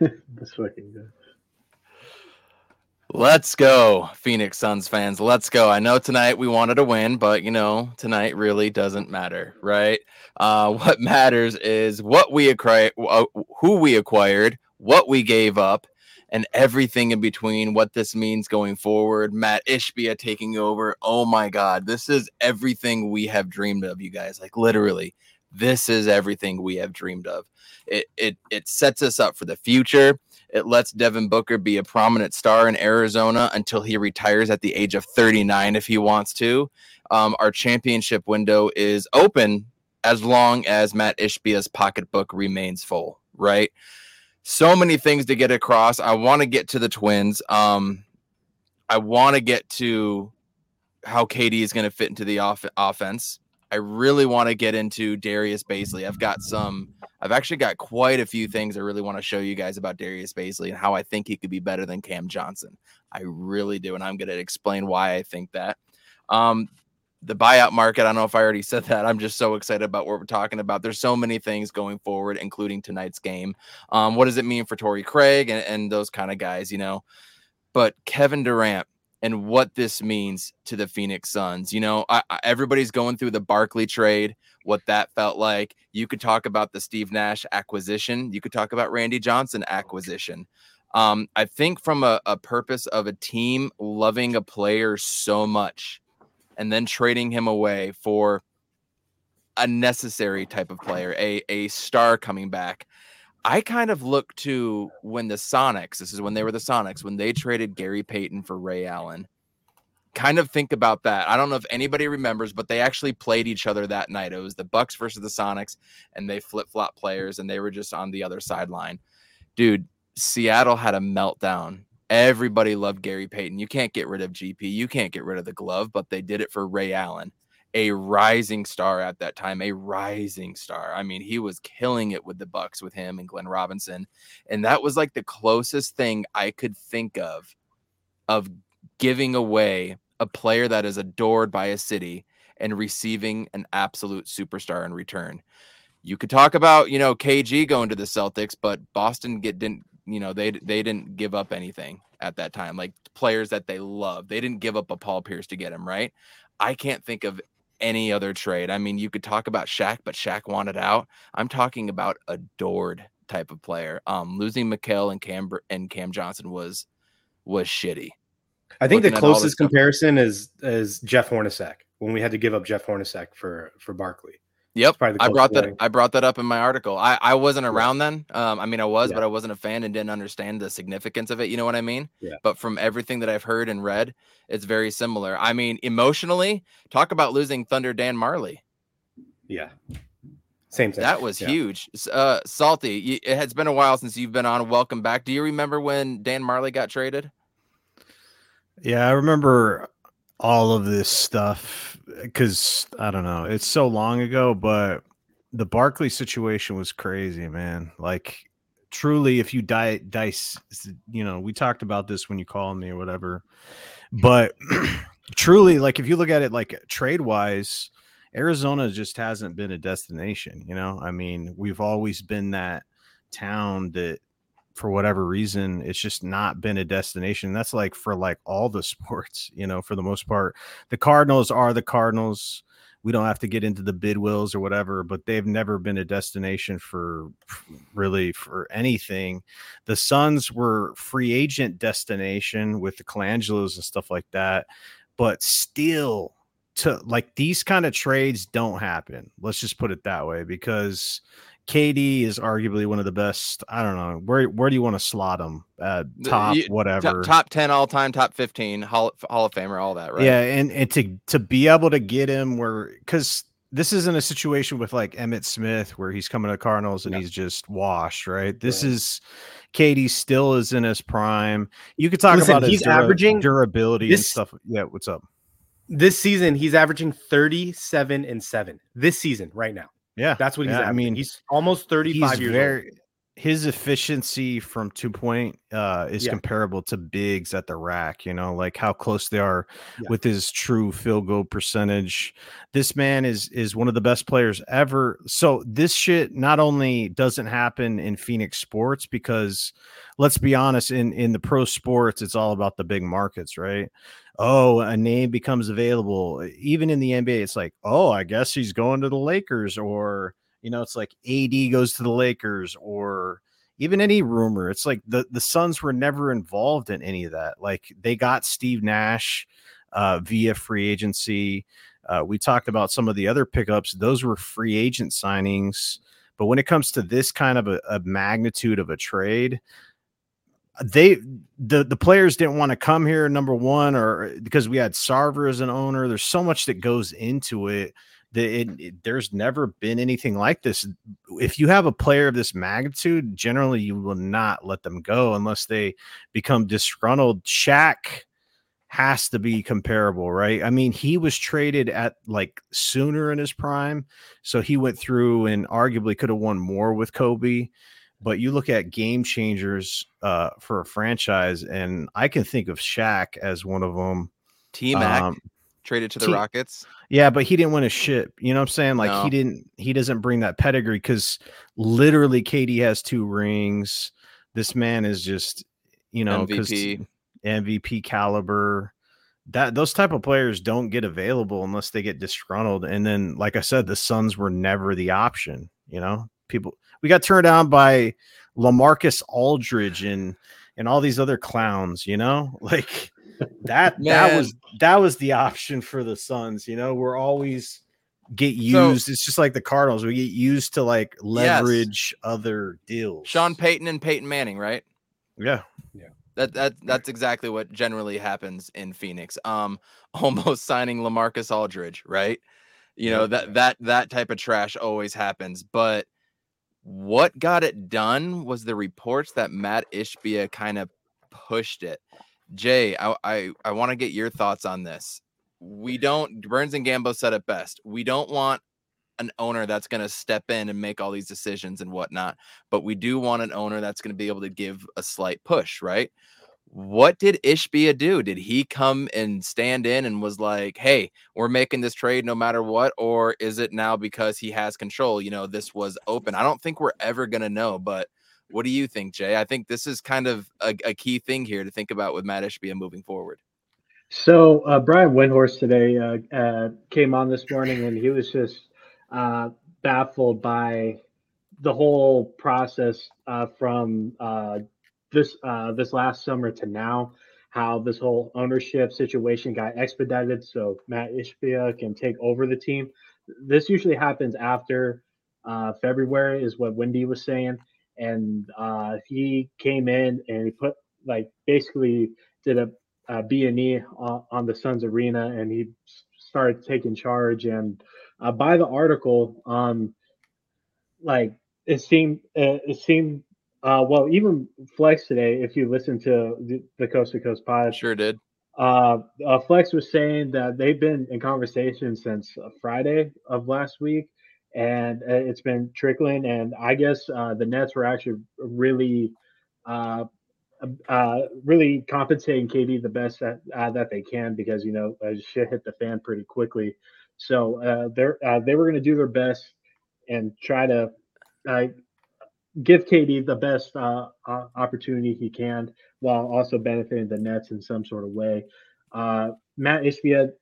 fucking. Let's go, Phoenix Suns fans. Let's go. I know tonight we wanted to win, but you know, tonight really doesn't matter, right? Uh, what matters is what we acquired, uh, who we acquired, what we gave up, and everything in between. What this means going forward. Matt Ishbia taking over. Oh my God, this is everything we have dreamed of, you guys. Like literally, this is everything we have dreamed of. It it it sets us up for the future. It lets Devin Booker be a prominent star in Arizona until he retires at the age of 39 if he wants to. Um, our championship window is open as long as Matt Ishbia's pocketbook remains full, right? So many things to get across. I want to get to the Twins. Um, I want to get to how KD is going to fit into the off- offense. I really want to get into Darius Bazley. I've got some, I've actually got quite a few things I really want to show you guys about Darius Bazley and how I think he could be better than Cam Johnson. I really do. And I'm going to explain why I think that. Um, the buyout market, I don't know if I already said that. I'm just so excited about what we're talking about. There's so many things going forward, including tonight's game. Um, what does it mean for Torrey Craig and, and those kind of guys, you know? But Kevin Durant, and what this means to the Phoenix Suns. You know, I, I, everybody's going through the Barkley trade, what that felt like. You could talk about the Steve Nash acquisition. You could talk about Randy Johnson acquisition. Um, I think from a, a purpose of a team loving a player so much and then trading him away for a necessary type of player, a, a star coming back. I kind of look to when the Sonics, this is when they were the Sonics, when they traded Gary Payton for Ray Allen. Kind of think about that. I don't know if anybody remembers, but they actually played each other that night. It was the Bucks versus the Sonics, and they flip flop players, and they were just on the other sideline. Dude, Seattle had a meltdown. Everybody loved Gary Payton. You can't get rid of GP. You can't get rid of the glove, but they did it for Ray Allen a rising star at that time, a rising star. I mean, he was killing it with the Bucks with him and Glenn Robinson, and that was like the closest thing I could think of of giving away a player that is adored by a city and receiving an absolute superstar in return. You could talk about, you know, KG going to the Celtics, but Boston get didn't, you know, they they didn't give up anything at that time. Like players that they love. They didn't give up a Paul Pierce to get him, right? I can't think of any other trade. I mean, you could talk about Shaq, but Shaq wanted out. I'm talking about adored type of player. Um, losing Mikal and Cam and Cam Johnson was was shitty. I think Looking the closest comparison is is Jeff Hornacek when we had to give up Jeff Hornacek for for Barkley. Yep, I brought that. I brought that up in my article. I, I wasn't around yeah. then. Um, I mean, I was, yeah. but I wasn't a fan and didn't understand the significance of it. You know what I mean? Yeah. But from everything that I've heard and read, it's very similar. I mean, emotionally, talk about losing Thunder Dan Majerle. Yeah. Same thing. That was yeah. huge. Uh, Salty, it has been a while since you've been on. Welcome back. Do you remember when Dan Majerle got traded? Yeah, I remember all of this stuff because I don't know, it's so long ago, but the Barkley situation was crazy, man. Like truly, if you die dice, you know, we talked about this when you called me or whatever, but truly, like if you look at it like trade wise, Arizona just hasn't been a destination. You know, I mean, we've always been that town that for whatever reason it's just not been a destination. That's like for like all the sports you know for the most part. The cardinals are the cardinals. We don't have to get into the Bidwills or whatever but they've never been a destination for really for anything. The suns were free agent destination with the colangelos and stuff like that but still to like these kind of trades don't happen. Let's just put it that way because KD is arguably one of the best. I don't know where where do you want to slot him? Uh, top whatever, top, top ten all time, top fifteen, Hall, Hall of Famer, all that, right? Yeah, and and to to be able to get him where because this isn't a situation with like Emmitt Smith where he's coming to Cardinals and yeah. he's just washed, right? This right. is KD still is in his prime. You could talk Listen, about he's dura- averaging durability this, and stuff. Yeah, what's up? This season, he's averaging 37 and 7 this season right now. Yeah, that's what he's. Yeah, I mean, he's almost thirty-five years very, old. His efficiency from two point uh, is yeah. comparable to bigs at the rack. You know, like how close they are yeah. with his true field goal percentage. This man is is one of the best players ever. So this shit not only doesn't happen in Phoenix sports because let's be honest, in in the pro sports, it's all about the big markets, right? Oh, a name becomes available. Even in the NBA, it's like, oh, I guess he's going to the Lakers or you know, it's like AD goes to the Lakers or even any rumor. It's like the the Suns were never involved in any of that. Like they got Steve Nash uh, via free agency. Uh, we talked about some of the other pickups; those were free agent signings. But when it comes to this kind of a, a magnitude of a trade, they the the players didn't want to come here number one or because we had Sarver as an owner. There's so much that goes into it the, it, it, there's never been anything like this. If you have a player of this magnitude, generally you will not let them go unless they become disgruntled. Shaq has to be comparable, right? I mean, he was traded at like sooner in his prime, so he went through and arguably could have won more with Kobe. But you look at game changers uh, for a franchise, and I can think of Shaq as one of them. T Mac. Um, traded to the Rockets. Yeah, but he didn't win a ship. You know what I'm saying? Like no. he didn't he doesn't bring that pedigree because literally KD has two rings. This man is just, you know, MVP MVP caliber. That those type of players don't get available unless they get disgruntled. And then, like I said, the Suns were never the option. You know, people we got turned down by Lamarcus Aldridge and and all these other clowns. You know, like that Man. that was that was the option for the Suns. You know, we're always get used. So, it's just like the Cardinals. We get used to like leverage yes. other deals. Sean Payton and Peyton Manning, right? Yeah. Yeah. That that that's exactly what generally happens in Phoenix. Um, almost signing Lamarcus Aldridge, right? You know, that that that type of trash always happens. But what got it done was the reports that Matt Ishbia kind of pushed it. Jay, I I, I want to get your thoughts on this. We don't Burns and Gambo said it best. We don't want an owner that's going to step in and make all these decisions and whatnot, but we do want an owner that's going to be able to give a slight push, right? What did Ishbia do? Did he come and stand in and was like, "Hey, we're making this trade no matter what," or is it now because he has control? You know, this was open. I don't think we're ever going to know, but what do you think, Jay? I think this is kind of a, a key thing here to think about with Matt Ishbia moving forward. So uh, Brian Windhorst today uh, uh, came on this morning, and he was just uh, baffled by the whole process uh, from uh, this this last summer to now. How this whole ownership situation got expedited, so Matt Ishbia can take over the team. This usually happens after February, is what Windy was saying and uh, he came in and he put like basically did a, a B&E on, on, the Suns arena and he started taking charge. And uh, by the article um like it seemed uh, it seemed uh, well even Flex today if you listen to the, the Coast to Coast pod sure did. uh, uh, Flex was saying that they've been in conversation since Friday of last week and uh, it's been trickling. And I guess uh, the Nets were actually really, uh, uh, really compensating KD the best that uh, that they can because you know uh, shit hit the fan pretty quickly. So they're they were going to do their best and try to give KD the best opportunity he can while also benefiting the Nets in some sort of way. Matt Ishbia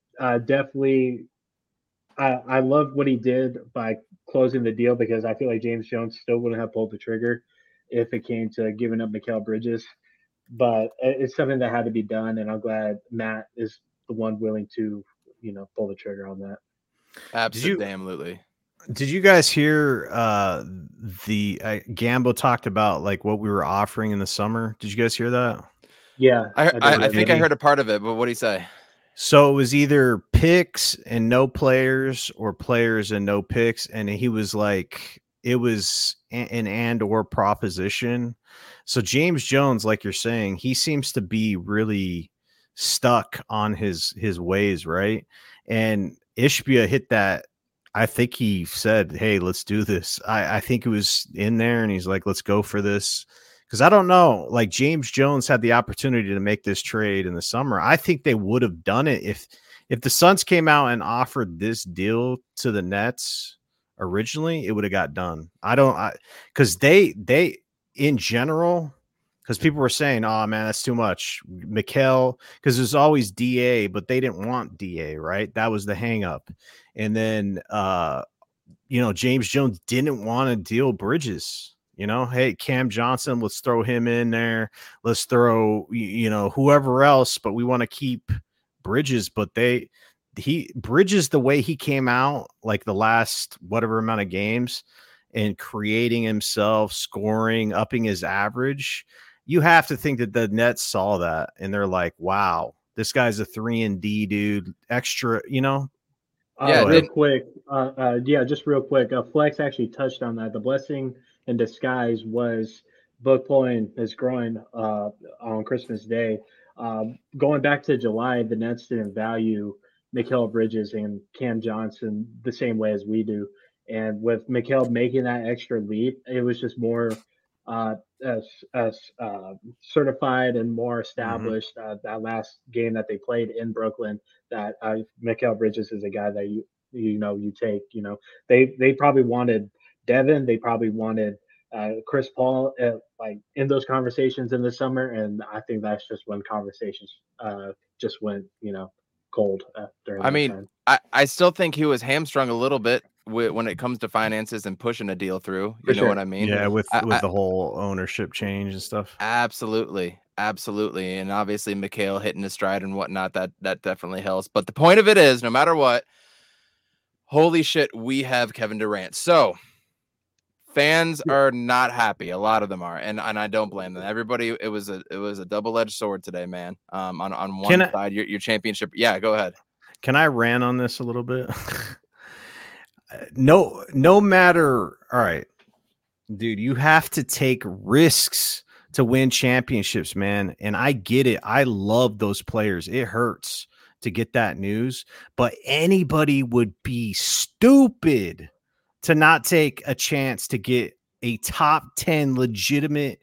definitely I, I love what he did by closing the deal because I feel like James Jones still wouldn't have pulled the trigger if it came to giving up Mikal Bridges. But it's something that had to be done, and I'm glad Matt is the one willing to, you know, pull the trigger on that. Absolutely. Did you guys hear uh the uh, Gambo talked about like what we were offering in the summer? Did you guys hear that? Yeah, I, I, I think I heard a part of it, but what did he say? So it was either picks and no players or players and no picks. And he was like, it was an and or proposition. So James Jones, like you're saying, he seems to be really stuck on his his ways, right? And Ishbia hit that I think he said, "Hey, let's do this." I, I think it was in there, and he's like, "Let's go for this." Because I don't know, like James Jones had the opportunity to make this trade in the summer. I think they would have done it if if the Suns came out and offered this deal to the Nets originally, it would have got done. I don't, I because they they in general because people were saying, "Oh man, that's too much." Mikal, because there's always Da, but they didn't want Da, right? That was the hangup. And then, uh, you know, James Jones didn't want to deal Bridges. You know, hey, Cam Johnson, let's throw him in there. Let's throw, you know, whoever else, but we want to keep Bridges. But they, he Bridges, the way he came out, like the last whatever amount of games, and creating himself, scoring, upping his average you have to think that the Nets saw that and they're like, wow, this guy's a three and D dude, extra, you know. Uh, yeah, real quick. Uh, uh, yeah, just real quick. Uh, Flex actually touched on that. The blessing in disguise was book pulling is growing uh, on Christmas Day. Um, going back to July, the Nets didn't value Mikal Bridges and Cam Johnson the same way as we do. And with Mikal making that extra leap, it was just more uh, as as uh, certified and more mm-hmm. established. Mm-hmm. Uh, that last game that they played in Brooklyn, that uh, Mikal Bridges is a guy that you you know you take. You know they they probably wanted Devin. They probably wanted uh, Chris Paul uh, like in those conversations in the summer, and I think that's just when conversations uh, just went you know cold uh, during. I mean, I I still think he was hamstrung a little bit when it comes to finances and pushing a deal through. You For know sure. what I mean? Yeah, with I, with I, the whole ownership change and stuff. Absolutely, absolutely, and obviously Mikal hitting his stride and whatnot. That that definitely helps. But the point of it is, no matter what, holy shit, we have Kevin Durant. So fans are not happy. A lot of them are, and and I don't blame them. Everybody, it was a it was a double edged sword today, man. Um, on on one Can side, I, your your championship. Yeah, go ahead. Can I ran on this a little bit? no no matter all right dude you have to take risks to win championships man and i get it i love those players it hurts to get that news but anybody would be stupid to not take a chance to get a top 10 legitimate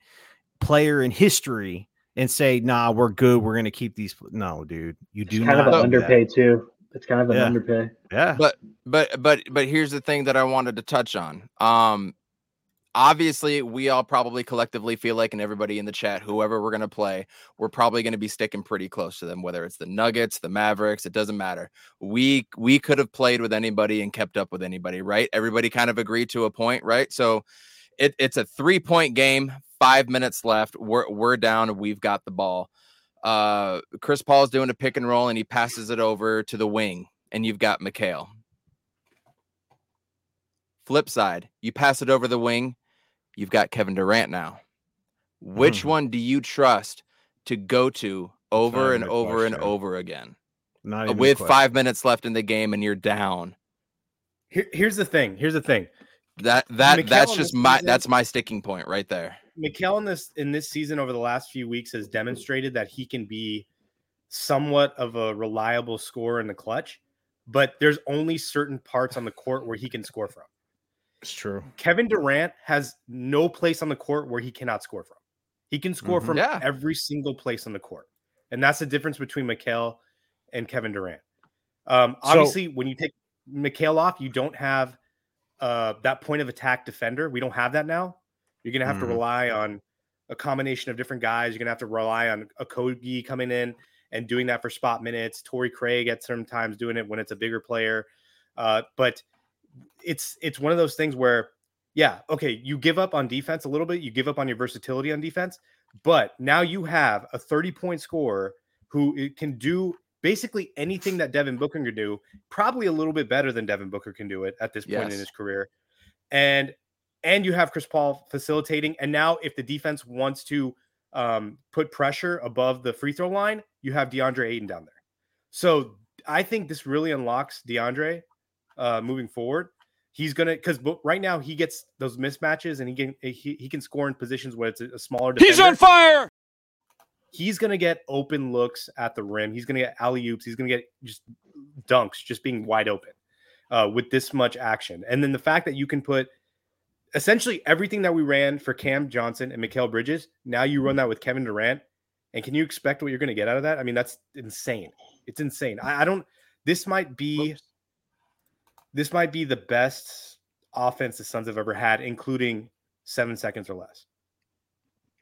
player in history and say nah we're good we're going to keep these no dude you do kind not of an underpay too it's kind of an yeah. underpay. Yeah. But but but but here's the thing that I wanted to touch on. Um obviously we all probably collectively feel like and everybody in the chat whoever we're going to play we're probably going to be sticking pretty close to them whether it's the nuggets the mavericks it doesn't matter. We we could have played with anybody and kept up with anybody right? Everybody kind of agreed to a point right? So it, it's a three point game five minutes left we're, we're down we've got the ball. Uh, Chris Paul is doing a pick and roll and he passes it over to the wing, and you've got Mikal. Flip side, you pass it over the wing, you've got Kevin Durant now. Which mm. one do you trust to go to over and over question. and over again? Not with five minutes left in the game and you're down. Here, here's the thing. Here's the thing. That that that's just my season, that's my sticking point right there. Mikal in this in this season over the last few weeks has demonstrated that he can be somewhat of a reliable scorer in the clutch, but there's only certain parts on the court where he can score from. It's true. Kevin Durant has no place on the court where he cannot score from. He can score mm-hmm. from yeah. every single place on the court. And that's the difference between Mikal and Kevin Durant. Um, obviously, so, when you take Mikal off, you don't have uh, that point of attack defender. We don't have that now. You're going to have mm. to rely on a combination of different guys. You're going to have to rely on Okogie coming in and doing that for spot minutes. Torrey Craig at sometimes doing it when it's a bigger player. Uh, but it's it's one of those things where, yeah, okay, you give up on defense a little bit. You give up on your versatility on defense, but now you have a 30 point scorer who can do basically anything that Devin Booker can do, probably a little bit better than Devin Booker can do it at this point yes. in his career. And and you have Chris Paul facilitating. And now, if the defense wants to um, put pressure above the free throw line, you have DeAndre Ayton down there. So I think this really unlocks DeAndre uh, moving forward. He's gonna because right now he gets those mismatches and he can he, he can score in positions where it's a, a smaller. Defender. He's on fire. He's gonna get open looks at the rim. He's gonna get alley oops. He's gonna get just dunks, just being wide open. uh, with this much action. And then the fact that you can put essentially everything that we ran for Cam Johnson and Mikal Bridges, now you run that with Kevin Durant. And can you expect what you're going to get out of that? I mean, that's insane. It's insane. I, I don't. This might be. Oops. This might be the best offense the Suns have ever had, including seven seconds or less.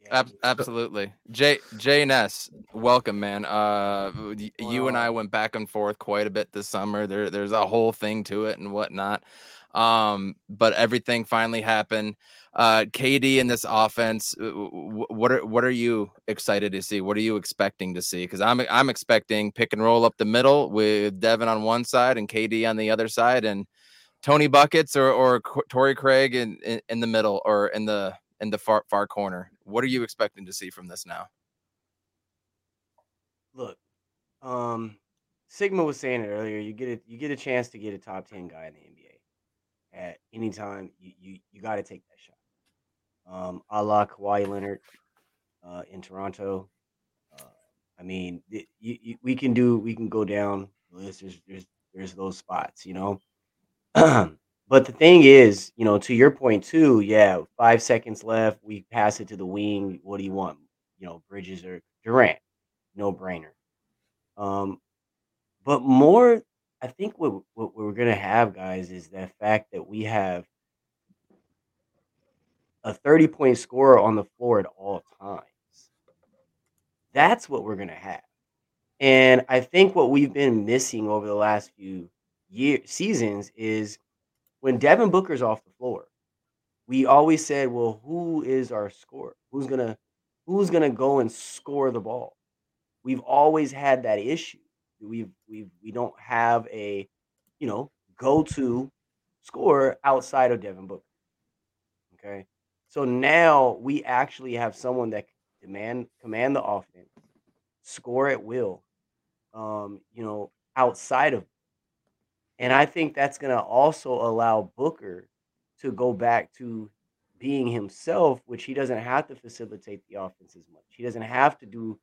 Ab- absolutely. Jay Jay Ness, welcome, man. Uh, wow. you and I went back and forth quite a bit this summer. There, there's a whole thing to it and whatnot. Um, but everything finally happened. Uh, KD in this offense, what are what are you excited to see? What are you expecting to see? Because I'm I'm expecting pick and roll up the middle with Devin on one side and KD on the other side, and Tony buckets or or Torrey Craig in, in, in the middle or in the in the far far corner. What are you expecting to see from this now? Look, um, Sigma was saying it earlier. You get it. You get a chance to get a top ten guy in the NBA at any time. You you, you got to take that shot. Um, a la Kawhi Leonard uh, in Toronto. Uh, I mean, it, you, you, we can do. We can go down the list. There's there's there's those spots. You know. But the thing is, you know, to your point too, yeah, five seconds left. We pass it to the wing. What do you want? You know, Bridges or Durant, no brainer. Um, but more, I think what what we're gonna have, guys, is the fact that we have a thirty point scorer on the floor at all times. That's what we're gonna have, and I think what we've been missing over the last few year seasons is when Devin Booker's off the floor, we always said, well, who is our scorer? Who's gonna who's gonna go and score the ball? We've always had that issue. We've we we don't have a you know go-to scorer outside of Devin Booker. Okay. So now we actually have someone that demand command the offense, score at will. Um, you know, outside of and I think that's going to also allow Booker to go back to being himself, which he doesn't have to facilitate the offense as much. He doesn't have to do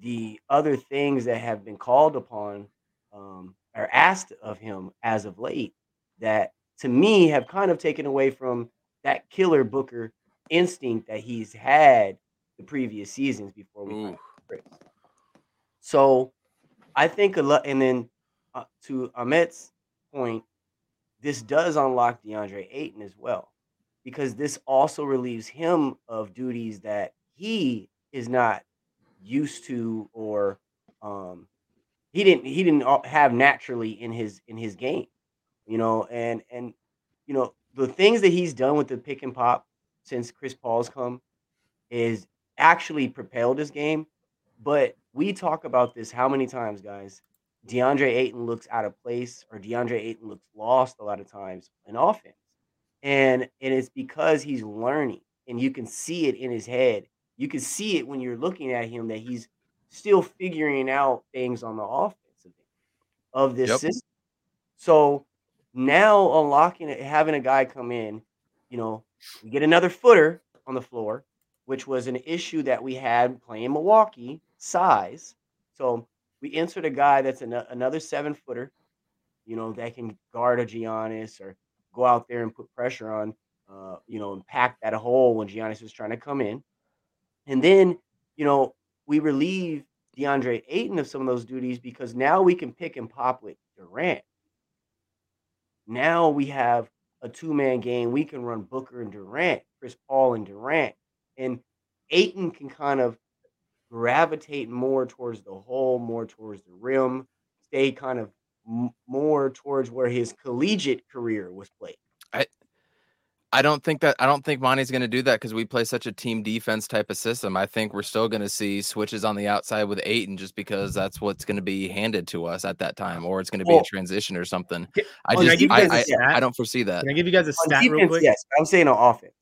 the other things that have been called upon um, or asked of him as of late that to me have kind of taken away from that killer Booker instinct that he's had the previous seasons before we. So I think a lot, and then uh, to Amit's point, this does unlock DeAndre Ayton as well, because this also relieves him of duties that he is not used to or um, he didn't he didn't have naturally in his in his game, you know, and and you know the things that he's done with the pick and pop since Chris Paul's come is actually propelled his game. But we talk about this how many times, guys? DeAndre Ayton looks out of place or DeAndre Ayton looks lost a lot of times in offense. And and it's because he's learning and you can see it in his head. You can see it when you're looking at him that he's still figuring out things on the offensive of this yep. system. So now unlocking it, having a guy come in, you know, we get another footer on the floor, which was an issue that we had playing Milwaukee size. So we insert a guy that's an, another seven footer, you know, that can guard a Giannis or go out there and put pressure on, uh, you know, and pack that hole when Giannis is trying to come in. And then, you know, we relieve DeAndre Ayton of some of those duties because now we can pick and pop with Durant. Now we have a two man game. We can run Booker and Durant, Chris Paul and Durant. And Ayton can kind of gravitate more towards the hole, more towards the rim, stay kind of m- more towards where his collegiate career was played. I I don't think that I don't think Monty's going to do that because we play such a team defense type of system. I think we're still going to see switches on the outside with Ayton just because that's what's going to be handed to us at that time, or it's going to be well, a transition or something. I just I, I, I, I, don't foresee that. Can I give you guys a stat defense, real quick? Yes, I'm saying on offense.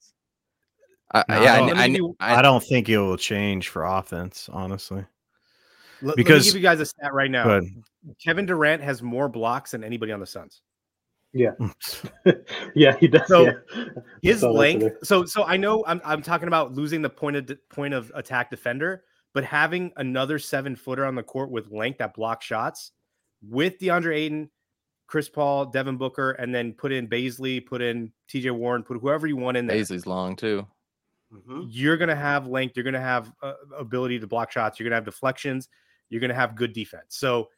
I, no, yeah, I, I, I, don't think it will change for offense, honestly. L- because let me give you guys a stat right now. Kevin Durant has more blocks than anybody on the Suns. Yeah, yeah, he does. So yeah. his length. So, so I know I'm I'm talking about losing the point of de- point of attack defender, but having another seven footer on the court with length that block shots with DeAndre Ayton, Chris Paul, Devin Booker, and then put in Bazley, put in TJ Warren, put whoever you want in there. Bazley's long too. Mm-hmm. You're gonna have length. You're gonna have uh, ability to block shots. You're gonna have deflections. You're gonna have good defense. So,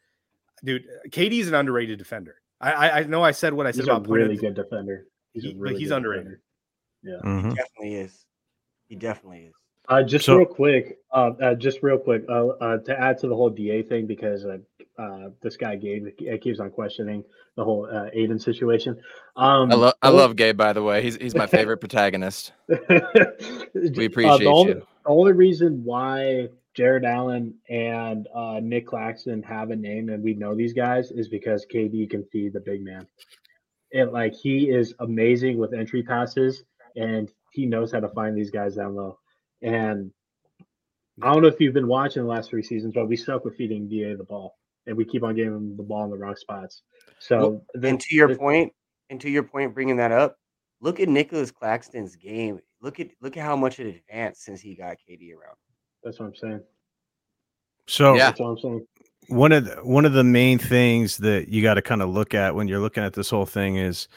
dude, KD is an underrated defender. I, I know I said what I said he's about a really good defender. He's he, really he's underrated. Defender. Yeah, mm-hmm. he definitely is. He definitely is. Uh, just so, real quick, uh, uh, just real quick, uh, uh, to add to the whole Da thing because uh, this guy Gabe keeps on questioning the whole Ayton situation. Um, I, lo- I love Gabe, by the way. He's he's my favorite protagonist. we appreciate the only, you. The only reason why Jarrett Allen and uh, Nick Claxton have a name and we know these guys is because KD can feed the big man. And like he is amazing with entry passes and he knows how to find these guys down low. And I don't know if you've been watching the last three seasons, but we stuck with feeding Da the ball, and we keep on giving him the ball in the wrong spots. So, well, and to your point, and to your point, bringing that up, look at Nicholas Claxton's game. Look at look at how much it advanced since he got KD around. That's what I'm saying. So yeah, that's what I'm saying. One of the, one of the main things that you got to kind of look at when you're looking at this whole thing is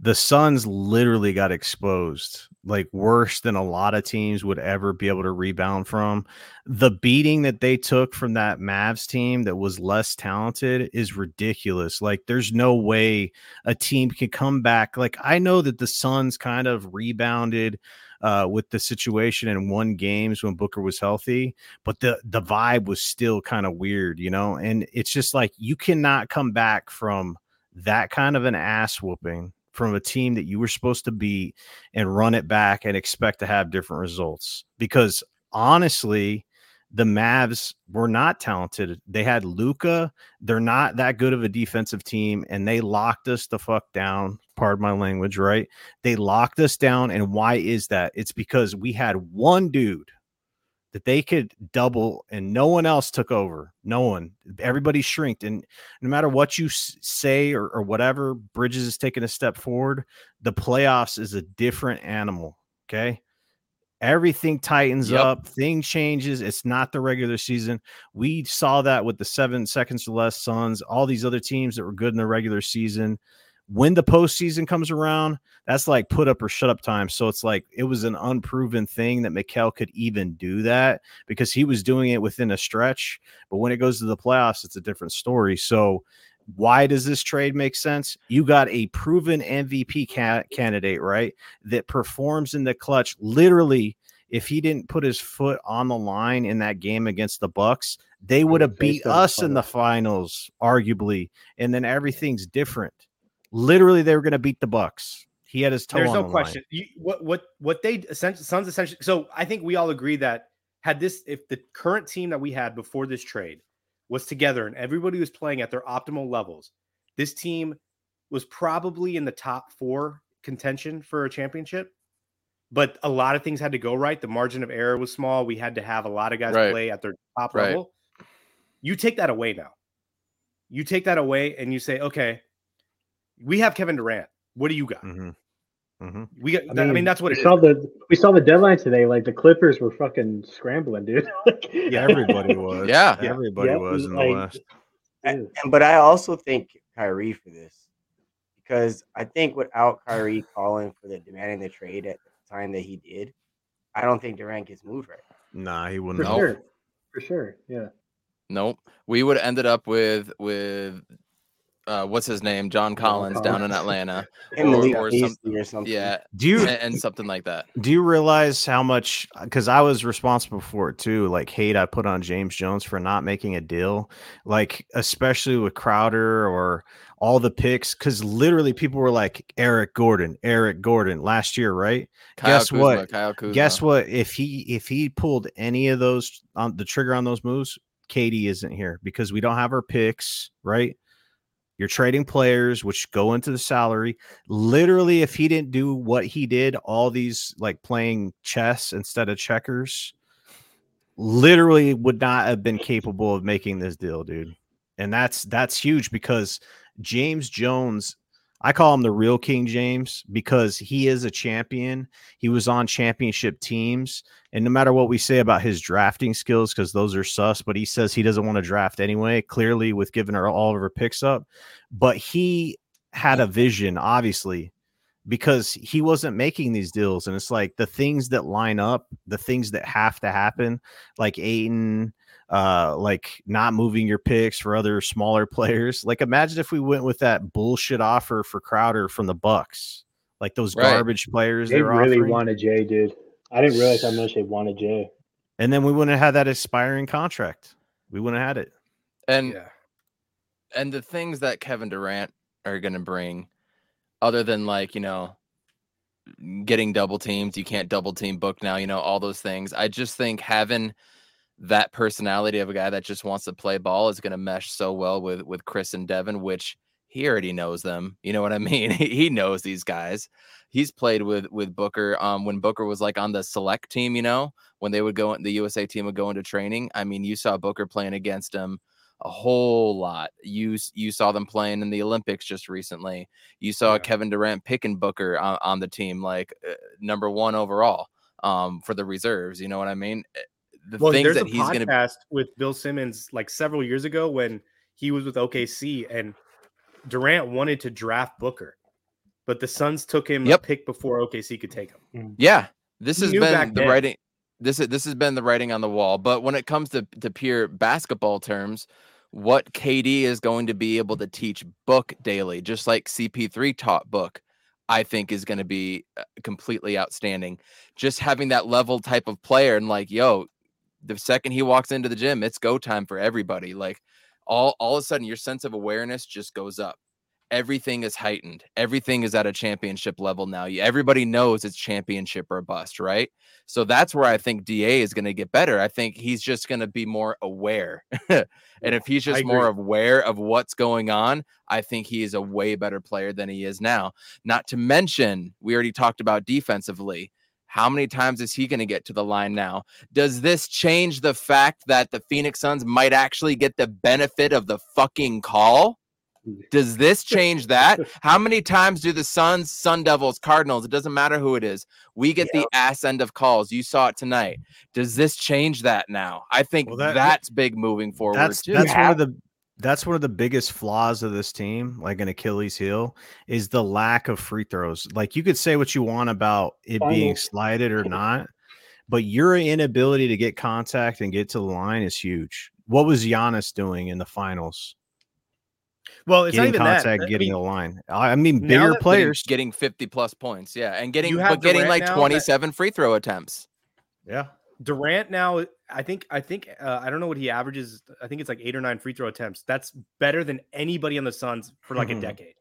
the Suns literally got exposed like worse than a lot of teams would ever be able to rebound from. The beating that they took from that Mavs team that was less talented is ridiculous. Like there's no way a team can come back. Like I know that the Suns kind of rebounded uh, with the situation and won games when Booker was healthy, but the the vibe was still kind of weird, you know. And it's just like you cannot come back from that kind of an ass whooping from a team that you were supposed to beat and run it back and expect to have different results. Because honestly, the Mavs were not talented. They had Luka. They're not that good of a defensive team, and they locked us the fuck down. Pardon my language, right? They locked us down. And why is that? It's because we had one dude that they could double and no one else took over. No one, everybody shrinked. And no matter what you say or, or whatever, Bridges is taking a step forward. The playoffs is a different animal. Okay. Everything tightens yep. up, thing changes. It's not the regular season. We saw that with the seven seconds or less Suns, all these other teams that were good in the regular season when the postseason comes around, that's like put up or shut up time. So it's like it was an unproven thing that Mikal could even do that because he was doing it within a stretch. But when it goes to the playoffs, it's a different story. So why does this trade make sense? You got a proven MVP ca- candidate, right? That performs in the clutch. Literally, if he didn't put his foot on the line in that game against the Bucks, they would have beat us in the finals, arguably. And then everything's different. Literally, they were going to beat the Bucks. He had his toe. There's no the question. You, what what what they essentially Suns essentially. So I think we all agree that had this if the current team that we had before this trade was together and everybody was playing at their optimal levels, this team was probably in the top four contention for a championship. But a lot of things had to go right. The margin of error was small. We had to have a lot of guys right. play at their top right. level. You take that away now. You take that away and you say, okay, we have Kevin Durant. What do you got? Mm-hmm. Mm-hmm. We got. I mean, I mean, that's what we saw is. the we saw the deadline today. Like the Clippers were fucking scrambling, dude. yeah, everybody was. Yeah, everybody yep. was in like, the West. And, but I also think Kyrie for this because I think without Kyrie calling for the demanding the trade at the time that he did, I don't think Durant gets moved right. Nah, he wouldn't. For sure. For sure. Yeah. Nope. We would have ended up with with uh, what's his name, John Collins, down in Atlanta, or, or, some, or, something. Yeah, do you and, and, something like that? Do you realize how much? Because I was responsible for it too. Like hate I put on James Jones for not making a deal, like especially with Crowder or all the picks. Because literally, people were like Eric Gordon, Eric Gordon last year, right? Kyle Guess Kuzma, what? Kyle Kuzma. Guess what? If he if he pulled any of those on the trigger on those moves, KD isn't here because we don't have our picks, right? You're trading players, which go into the salary. Literally, if he didn't do what he did, all these like playing chess instead of checkers, literally would not have been capable of making this deal, dude. And that's that's huge because James Jones I call him the real King James because he is a champion. He was on championship teams. And no matter what we say about his drafting skills, because those are sus, but he says he doesn't want to draft anyway, clearly with giving her all of her picks up. But he had a vision, obviously, because he wasn't making these deals. And it's like the things that line up, the things that have to happen, like Ayton, uh, like not moving your picks for other smaller players. Like imagine if we went with that bullshit offer for Crowder from the Bucks, like those right. garbage players. They really offering. wanted Jay, dude. I didn't realize how much they wanted Jay. And then we wouldn't have had that expiring contract. We wouldn't have had it. And yeah. and the things that Kevin Durant are going to bring, other than like you know getting double teams, you can't double team book now. You know all those things. I just think having that personality of a guy that just wants to play ball is going to mesh so well with with Chris and Devin, which he already knows them. You know what I mean? he knows these guys. He's played with with Booker. Um, when Booker was like on the select team, you know, when they would go, the USA team would go into training. I mean, you saw Booker playing against him a whole lot. You you saw them playing in the Olympics just recently. You saw yeah. Kevin Durant picking Booker on, on the team, like uh, number one overall um, for the reserves. You know what I mean? The well, things that he's going to podcast with Bill Simmons like several years ago when he was with OKC and Durant wanted to draft Booker, but the Suns took him yep. a pick before OKC could take him. Mm. Yeah, this he has been the then. writing. This is this has been the writing on the wall. But when it comes to to pure basketball terms, what KD is going to be able to teach Book daily, just like CP3 taught Book, I think is going to be uh, completely outstanding. Just having that level type of player and like, yo, the second he walks into the gym, it's go time for everybody. Like all all of a sudden your sense of awareness just goes up. Everything is heightened. Everything is at a championship level now. Everybody knows it's championship or bust, right? So that's where I think DA is going to get better. I think he's just going to be more aware. and if he's just more aware of what's going on, I think he is a way better player than he is now. Not to mention, we already talked about defensively how many times is he going to get to the line now? Does this change the fact that the Phoenix Suns might actually get the benefit of the fucking call? Does this change that? How many times do the Suns, Sun Devils, Cardinals, it doesn't matter who it is, we get yeah. the ass end of calls. You saw it tonight. Does this change that now? I think well, that, that's big moving forward. That's, that's one of the that's one of the biggest flaws of this team, like an Achilles heel, is the lack of free throws. Like you could say what you want about it being slided or not, but your inability to get contact and get to the line is huge. What was Giannis doing in the finals? Well, it's getting not even contact, that. getting I mean, the line. I mean, bigger players getting, 50 plus points. Yeah. And getting, but getting like 27 that, free throw attempts. Yeah. Durant now, I think, I think, uh, I don't know what he averages. I think it's like eight or nine free throw attempts. That's better than anybody on the Suns for like a mm-hmm. decade.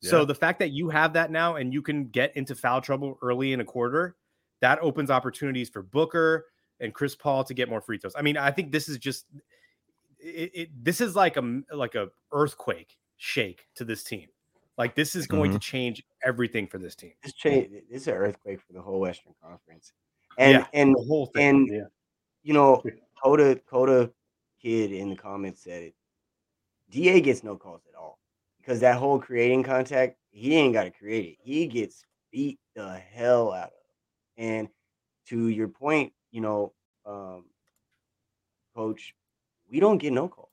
Yeah. So the fact that you have that now and you can get into foul trouble early in a quarter, that opens opportunities for Booker and Chris Paul to get more free throws. I mean, I think this is just it, it this is like a like a earthquake shake to this team. Like this is going mm-hmm. to change everything for this team. This change this is an earthquake for the whole Western Conference and yeah, and the whole thing. And yeah. You know, Coda Coda kid in the comments said it. Da gets no calls at all because that whole creating contact, he ain't got to create it. He gets beat the hell out of. And to your point, you know, um, coach, we don't get no calls,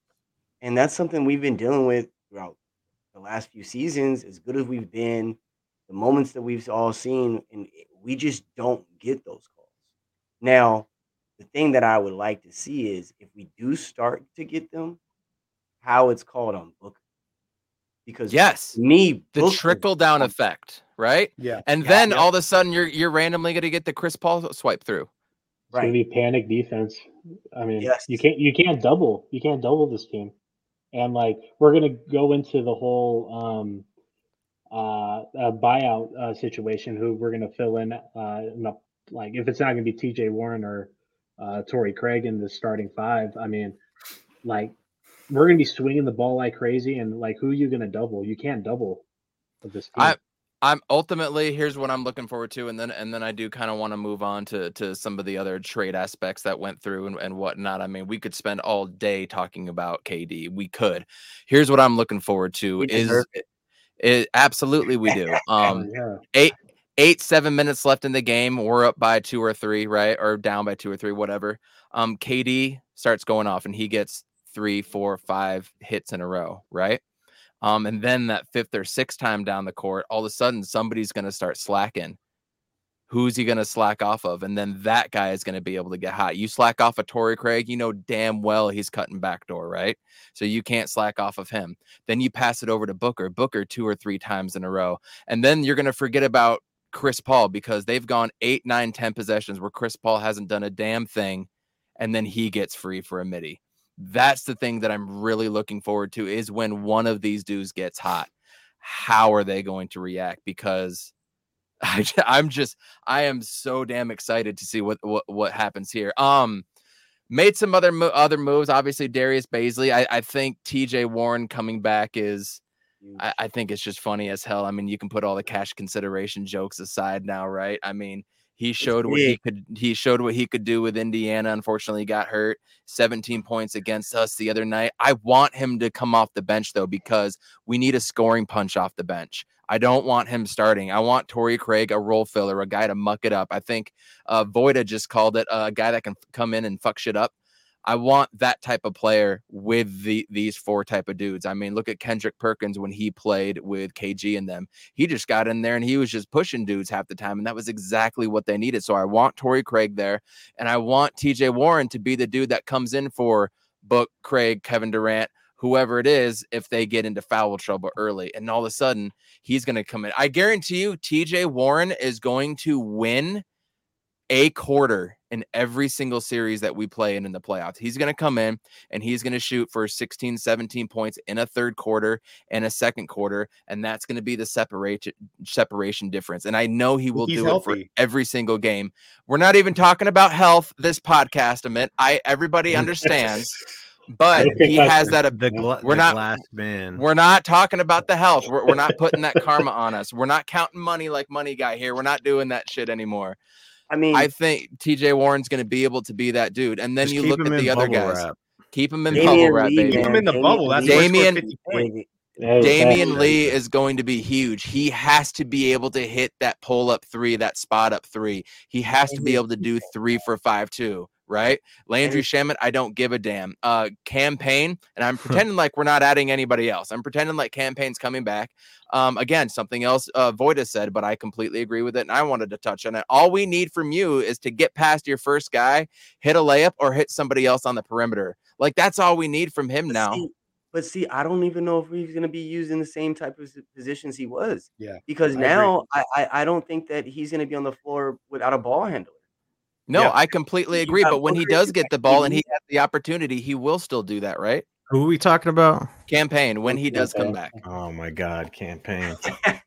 and that's something we've been dealing with throughout the last few seasons. As good as we've been, the moments that we've all seen, and we just don't get those calls. now, the thing that I would like to see is if we do start to get them, how it's called on Booker. Because yes, me the trickle down effect, right? Yeah. And yeah, then yeah. all of a sudden you're you're randomly gonna get the Chris Paul swipe through. It's right. gonna be panic defense. I mean, yes. you can't you can't double you can't double this team, and like we're gonna go into the whole um uh, buyout uh, situation. Who we're gonna fill in uh, in a like if it's not going to be T.J. Warren or uh, Torrey Craig in the starting five, I mean, like we're going to be swinging the ball like crazy, and like who are you going to double? You can't double this team. I, I'm ultimately here's what I'm looking forward to, and then and then I do kind of want to move on to to some of the other trade aspects that went through and, and whatnot. I mean, we could spend all day talking about KD. We could. Here's what I'm looking forward to is It absolutely we do. Um, yeah. Eight seven minutes left in the game. We're up by two or three, right, or down by two or three, whatever. Um, KD starts going off and he gets three, four, five hits in a row, right? Um, and then that fifth or sixth time down the court, all of a sudden somebody's going to start slacking who's he going to slack off of? And then that guy is going to be able to get hot. You slack off of Torrey Craig, you know damn well he's cutting backdoor, right? So you can't slack off of him. Then you pass it over to Booker, Booker two or three times in a row. And then you're going to forget about Chris Paul because they've gone eight, nine, ten possessions where Chris Paul hasn't done a damn thing. And then he gets free for a midi. That's the thing that I'm really looking forward to is when one of these dudes gets hot. How are they going to react? Because I, I'm just I am so damn excited to see what what what happens here. Um, made some other mo- other moves. Obviously, Darius Bazley. I, I think T.J. Warren coming back is. I, I think it's just funny as hell. I mean, you can put all the cash consideration jokes aside now, right? I mean, he showed what he could. He showed what he could do with Indiana. Unfortunately, got hurt. 17 points against us the other night. I want him to come off the bench though because we need a scoring punch off the bench. I don't want him starting. I want Torrey Craig, a role filler, a guy to muck it up. I think uh, Voida just called it a guy that can come in and fuck shit up. I want that type of player with the these four type of dudes. I mean, look at Kendrick Perkins when he played with KG and them. He just got in there and he was just pushing dudes half the time, and that was exactly what they needed. So I want Torrey Craig there, and I want TJ Warren to be the dude that comes in for Book, Craig, Kevin Durant, whoever it is, if they get into foul trouble early. And all of a sudden, he's going to come in. I guarantee you, TJ Warren is going to win a quarter in every single series that we play in in the playoffs. He's going to come in and he's going to shoot for 16, 17 points in a third quarter and a second quarter. And that's going to be the separation separation difference. And I know he will he's do healthy. it for every single game. We're not even talking about health this podcast, Amit. I everybody understands. but he has that. The gla- we're the not glass man. We're not talking about the health. We're, we're not putting that karma on us. We're not counting money like money guy here. We're not doing that shit anymore. I mean, I think TJ Warren's going to be able to be that dude. And then you look at the other guys. Wrap. Keep him in Damion bubble wrap, baby. Keep him in the Damion bubble. That's Damion. Damion Lee is going to be huge. He has to be able to hit that pull up three, that spot up three. He has to be able to do three for five too right? Landry Shamet, I don't give a damn. Uh, Cam Payne, and I'm pretending like we're not adding anybody else. I'm pretending like Cam Payne's coming back. Um, again, something else uh, Voida said, but I completely agree with it, and I wanted to touch on it. All we need from you is to get past your first guy, hit a layup, or hit somebody else on the perimeter. Like that's all we need from him but now. See, but see, I don't even know if he's going to be using the same type of positions he was. Yeah, because I now I, I I don't think that he's going to be on the floor without a ball handler. No, yeah. I completely agree. But when he does get the ball and he has the opportunity, he will still do that, right? Who are we talking about? Cam Payne when he does come back. Oh my God, Cam Payne!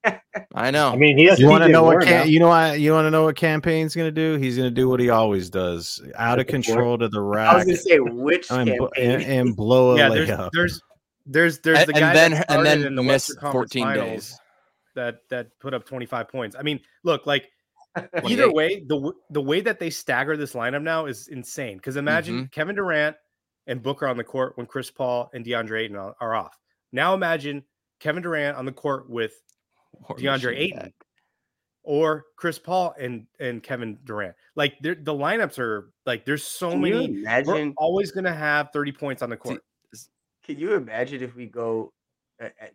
I know. I mean, he has. You want to know what? Cam, you know what? You want to know what Cam Payne's going to do? He's going to do what he always does: out of control to the rack. I was going to say which and, and, and, blow a yeah, layup. There's, there's, there's, there's and, the guy and then that and then in the miss 14 days that that put up 25 points. I mean, look, like Either way, the the way that they stagger this lineup now is insane. Because imagine mm-hmm. Kevin Durant and Booker on the court when Chris Paul and DeAndre Ayton are off. Now imagine Kevin Durant on the court with DeAndre Ayton back. or Chris Paul and and Kevin Durant. Like the lineups are like there's so Can many. Imagine we're always gonna have 30 points on the court. Can you imagine if we go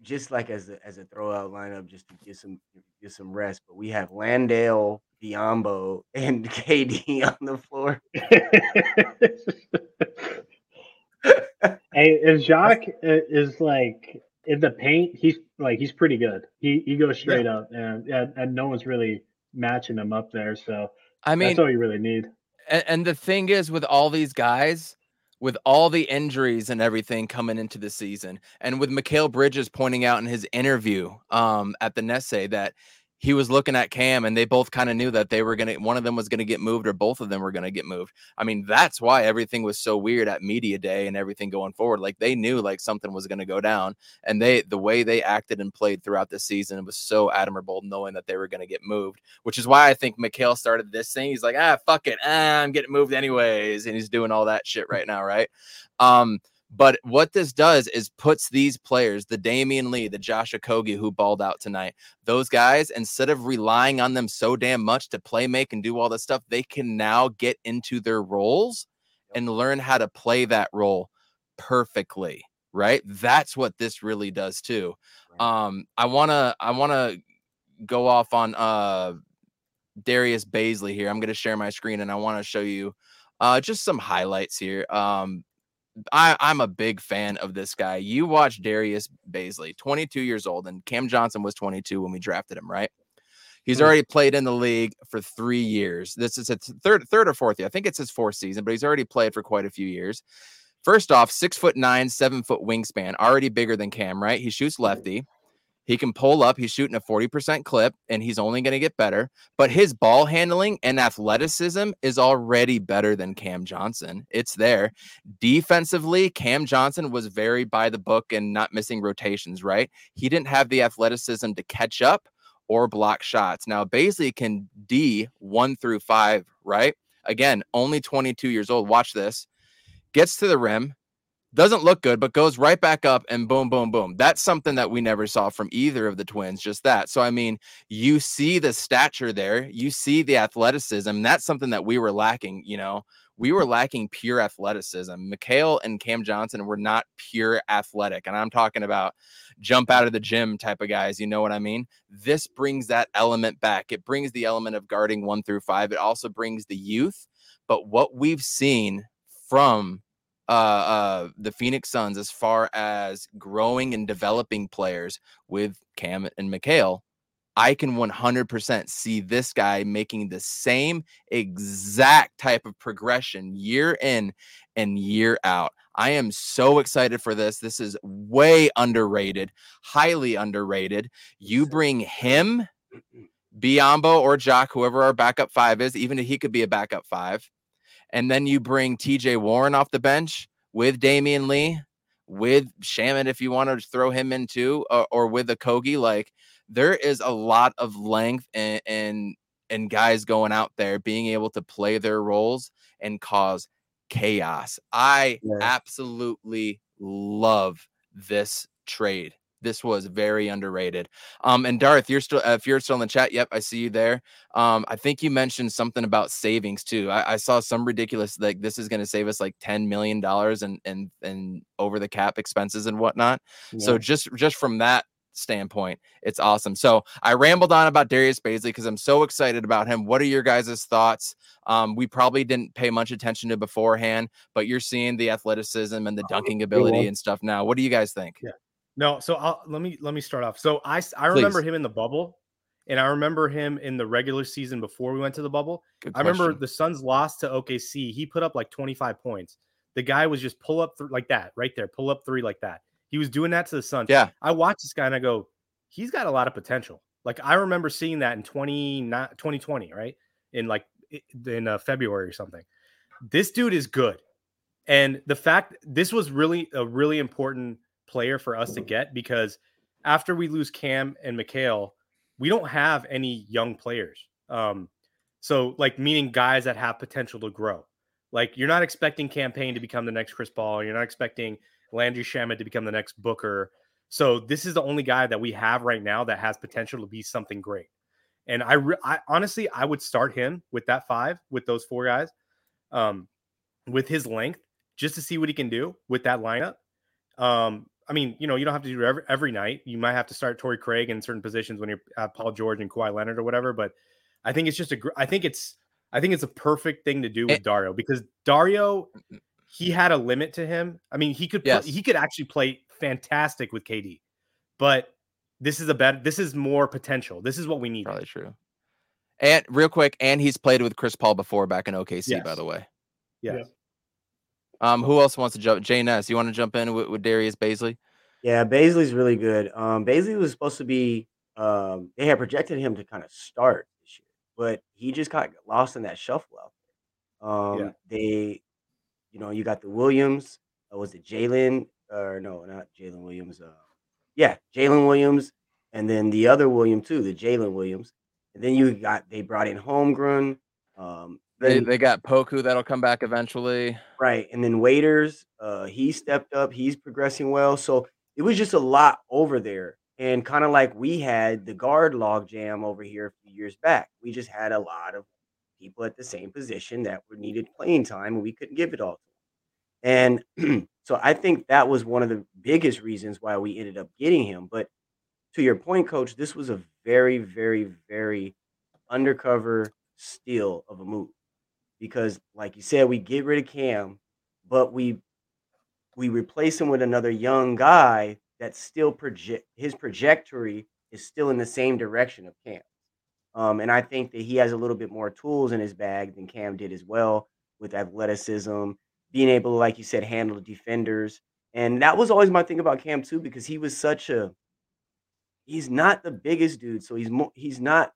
just like as a as a throwout lineup, just to get some get some rest. But we have Landale, Biyombo, and KD on the floor. hey, if Jock is like in the paint, he's like he's pretty good. He he goes straight yeah. up, and, and and no one's really matching him up there. So I mean, that's all you really need. And, and the thing is, with all these guys, with all the injuries and everything coming into the season, and with Mikal Bridges pointing out in his interview um, at the Nesse that he was looking at Cam and they both kind of knew that they were going to, one of them was going to get moved or both of them were going to get moved. I mean, that's why everything was so weird at media day and everything going forward. Like they knew like something was going to go down and they, the way they acted and played throughout the season was so admirable knowing that they were going to get moved, which is why I think Mikal started this thing. He's like, ah, fuck it. Ah, I'm getting moved anyways. And he's doing all that shit right now. Right. Um, But what this does is puts these players, the Damion Lee, the Josh Okogie who balled out tonight, those guys, instead of relying on them so damn much to play make and do all this stuff, they can now get into their roles and learn how to play that role perfectly. Right. That's what this really does too. Um, I wanna I wanna go off on uh Darius Bazley here. I'm gonna share my screen and I want to show you uh just some highlights here. Um I, I'm a big fan of this guy. You watch Darius Bazley, 22 years old, and Cam Johnson was 22 when we drafted him, right? He's mm-hmm. already played in the league for three years. This is a third, third or fourth year. I think it's his fourth season, but he's already played for quite a few years. First off, six foot nine, seven foot wingspan, already bigger than Cam, right? He shoots lefty. He can pull up. He's shooting a 40% clip and he's only going to get better. But his ball handling and athleticism is already better than Cam Johnson. It's there. Defensively, Cam Johnson was very by the book and not missing rotations, right? He didn't have the athleticism to catch up or block shots. Now, Bazley can D one through five, right? Again, only 22 years old. Watch this. Gets to the rim, doesn't look good, but goes right back up and boom, boom, boom. That's something that we never saw from either of the twins, just that. So, I mean, you see the stature there, you see the athleticism. That's something that we were lacking, you know. We were lacking pure athleticism. Mikal and Cam Johnson were not pure athletic. And I'm talking about jump out of the gym type of guys. You know what I mean? This brings that element back. It brings the element of guarding one through five. It also brings the youth. But what we've seen from uh, uh, the Phoenix Suns as far as growing and developing players with Cam and Mikal, I can 100% see this guy making the same exact type of progression year in and year out. I am so excited for this. This is way underrated, highly underrated. You bring him, Biyombo or Jock, whoever our backup five is, even if he could be a backup five and then you bring TJ Warren off the bench with Damion Lee, with Shamet, if you want to throw him in too, or, or with Okogie, like there is a lot of length and, and and guys going out there being able to play their roles and cause chaos. I yeah. absolutely love this trade. This was very underrated. Um, and Darth, you're still if you're still in the chat, yep, I see you there. Um, I think you mentioned something about savings too. I, I saw some ridiculous like this is going to save us like ten million dollars and and and over the cap expenses and whatnot. Yeah. So just just from that standpoint, it's awesome. So I rambled on about Darius Bazley because I'm so excited about him. What are your guys' thoughts? Um, we probably didn't pay much attention to beforehand, but you're seeing the athleticism and the oh, dunking ability and stuff now. What do you guys think? Yeah. No, so I'll, let me let me start off. So I I remember Please. him in the bubble, and I remember him in the regular season before we went to the bubble. I remember the Suns lost to OKC. He put up like 25 points. The guy was just pull up th- like that, right there, pull up three like that. He was doing that to the Suns. Yeah. I watched this guy and I go, he's got a lot of potential. Like I remember seeing that in 20, 2020, right? In like in uh, February or something. This dude is good. And the fact this was really a really important player for us to get because after we lose Cam and Mikal, we don't have any young players. Um, so like meaning guys that have potential to grow. Like you're not expecting Cam Payne to become the next Chris Paul. You're not expecting Landry Shamet to become the next Booker. So this is the only guy that we have right now that has potential to be something great. And I, re- I honestly, I would start him with that five, with those four guys, um, with his length, just to see what he can do with that lineup. Um, I mean, you know, you don't have to do it every, every night. You might have to start Torrey Craig in certain positions when you're at Paul George and Kawhi Leonard or whatever. But I think it's just a, I think it's, I think it's a perfect thing to do eh with it, Dario because Dario, mm, mm. he had a limit to him. I mean, he could, yes. play, he could actually play fantastic with KD, but this is a better, this is more potential. This is what we need. Probably true. And real quick, and he's played with Chris Paul before back in OKC, yes. by the way. Yes. Yeah. Um, who else wants to jump? Jay Ness, you want to jump in with, with Darius Bazley? Yeah, Bazley's really good. Um, Bazley was supposed to be. Um, they had projected him to kind of start this year, but he just got lost in that shuffle out there. Um, yeah. They, you know, you got the Williams. Uh, was it Jalen? Or no, not Jalen Williams. Uh, yeah, Jalen Williams, and then the other William too, the Jalen Williams. And then you got they brought in Holmgren. Um, They, they got Poku that'll come back eventually. Right. And then Waters, uh, he stepped up. He's progressing well. So it was just a lot over there. And kind of like we had the guard log jam over here a few years back. We just had a lot of people at the same position that were needed playing time and we couldn't give it all to them. And so I think that was one of the biggest reasons why we ended up getting him. But to your point, coach, this was a very, very, very undercover steal of a move because, like you said, we get rid of Cam, but we we replace him with another young guy that still project his trajectory is still in the same direction of Cam. Um, and I think that he has a little bit more tools in his bag than Cam did as well with athleticism, being able to, like you said, handle defenders. And that was always my thing about Cam too, because he was such a he's not the biggest dude, so he's mo- he's not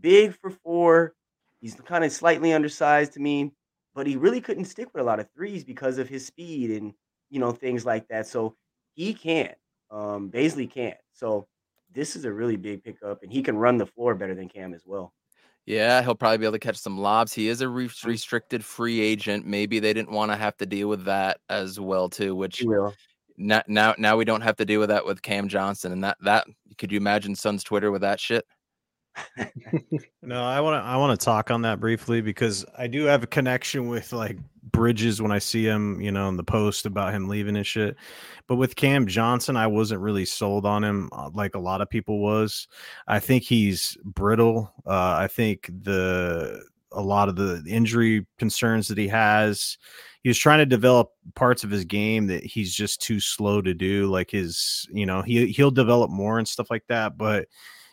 big for four. He's kind of slightly undersized to me, but he really couldn't stick with a lot of threes because of his speed and you know things like that. So he can't. Um, Bazley can't. So this is a really big pickup, and he can run the floor better than Cam as well. Yeah, he'll probably be able to catch some lobs. He is a re- restricted free agent. Maybe they didn't want to have to deal with that as well too, which now now now we don't have to deal with that with Cam Johnson and that that could you imagine Suns Twitter with that shit? No, I want to I want to talk on that briefly because I do have a connection with like Bridges when I see him, you know, in the post about him leaving and shit. But with Cam Johnson, I wasn't really sold on him uh, like a lot of people was. I think he's brittle. Uh, I think the a lot of the injury concerns that he has. He was trying to develop parts of his game that he's just too slow to do. Like his, you know, he he'll develop more and stuff like that, but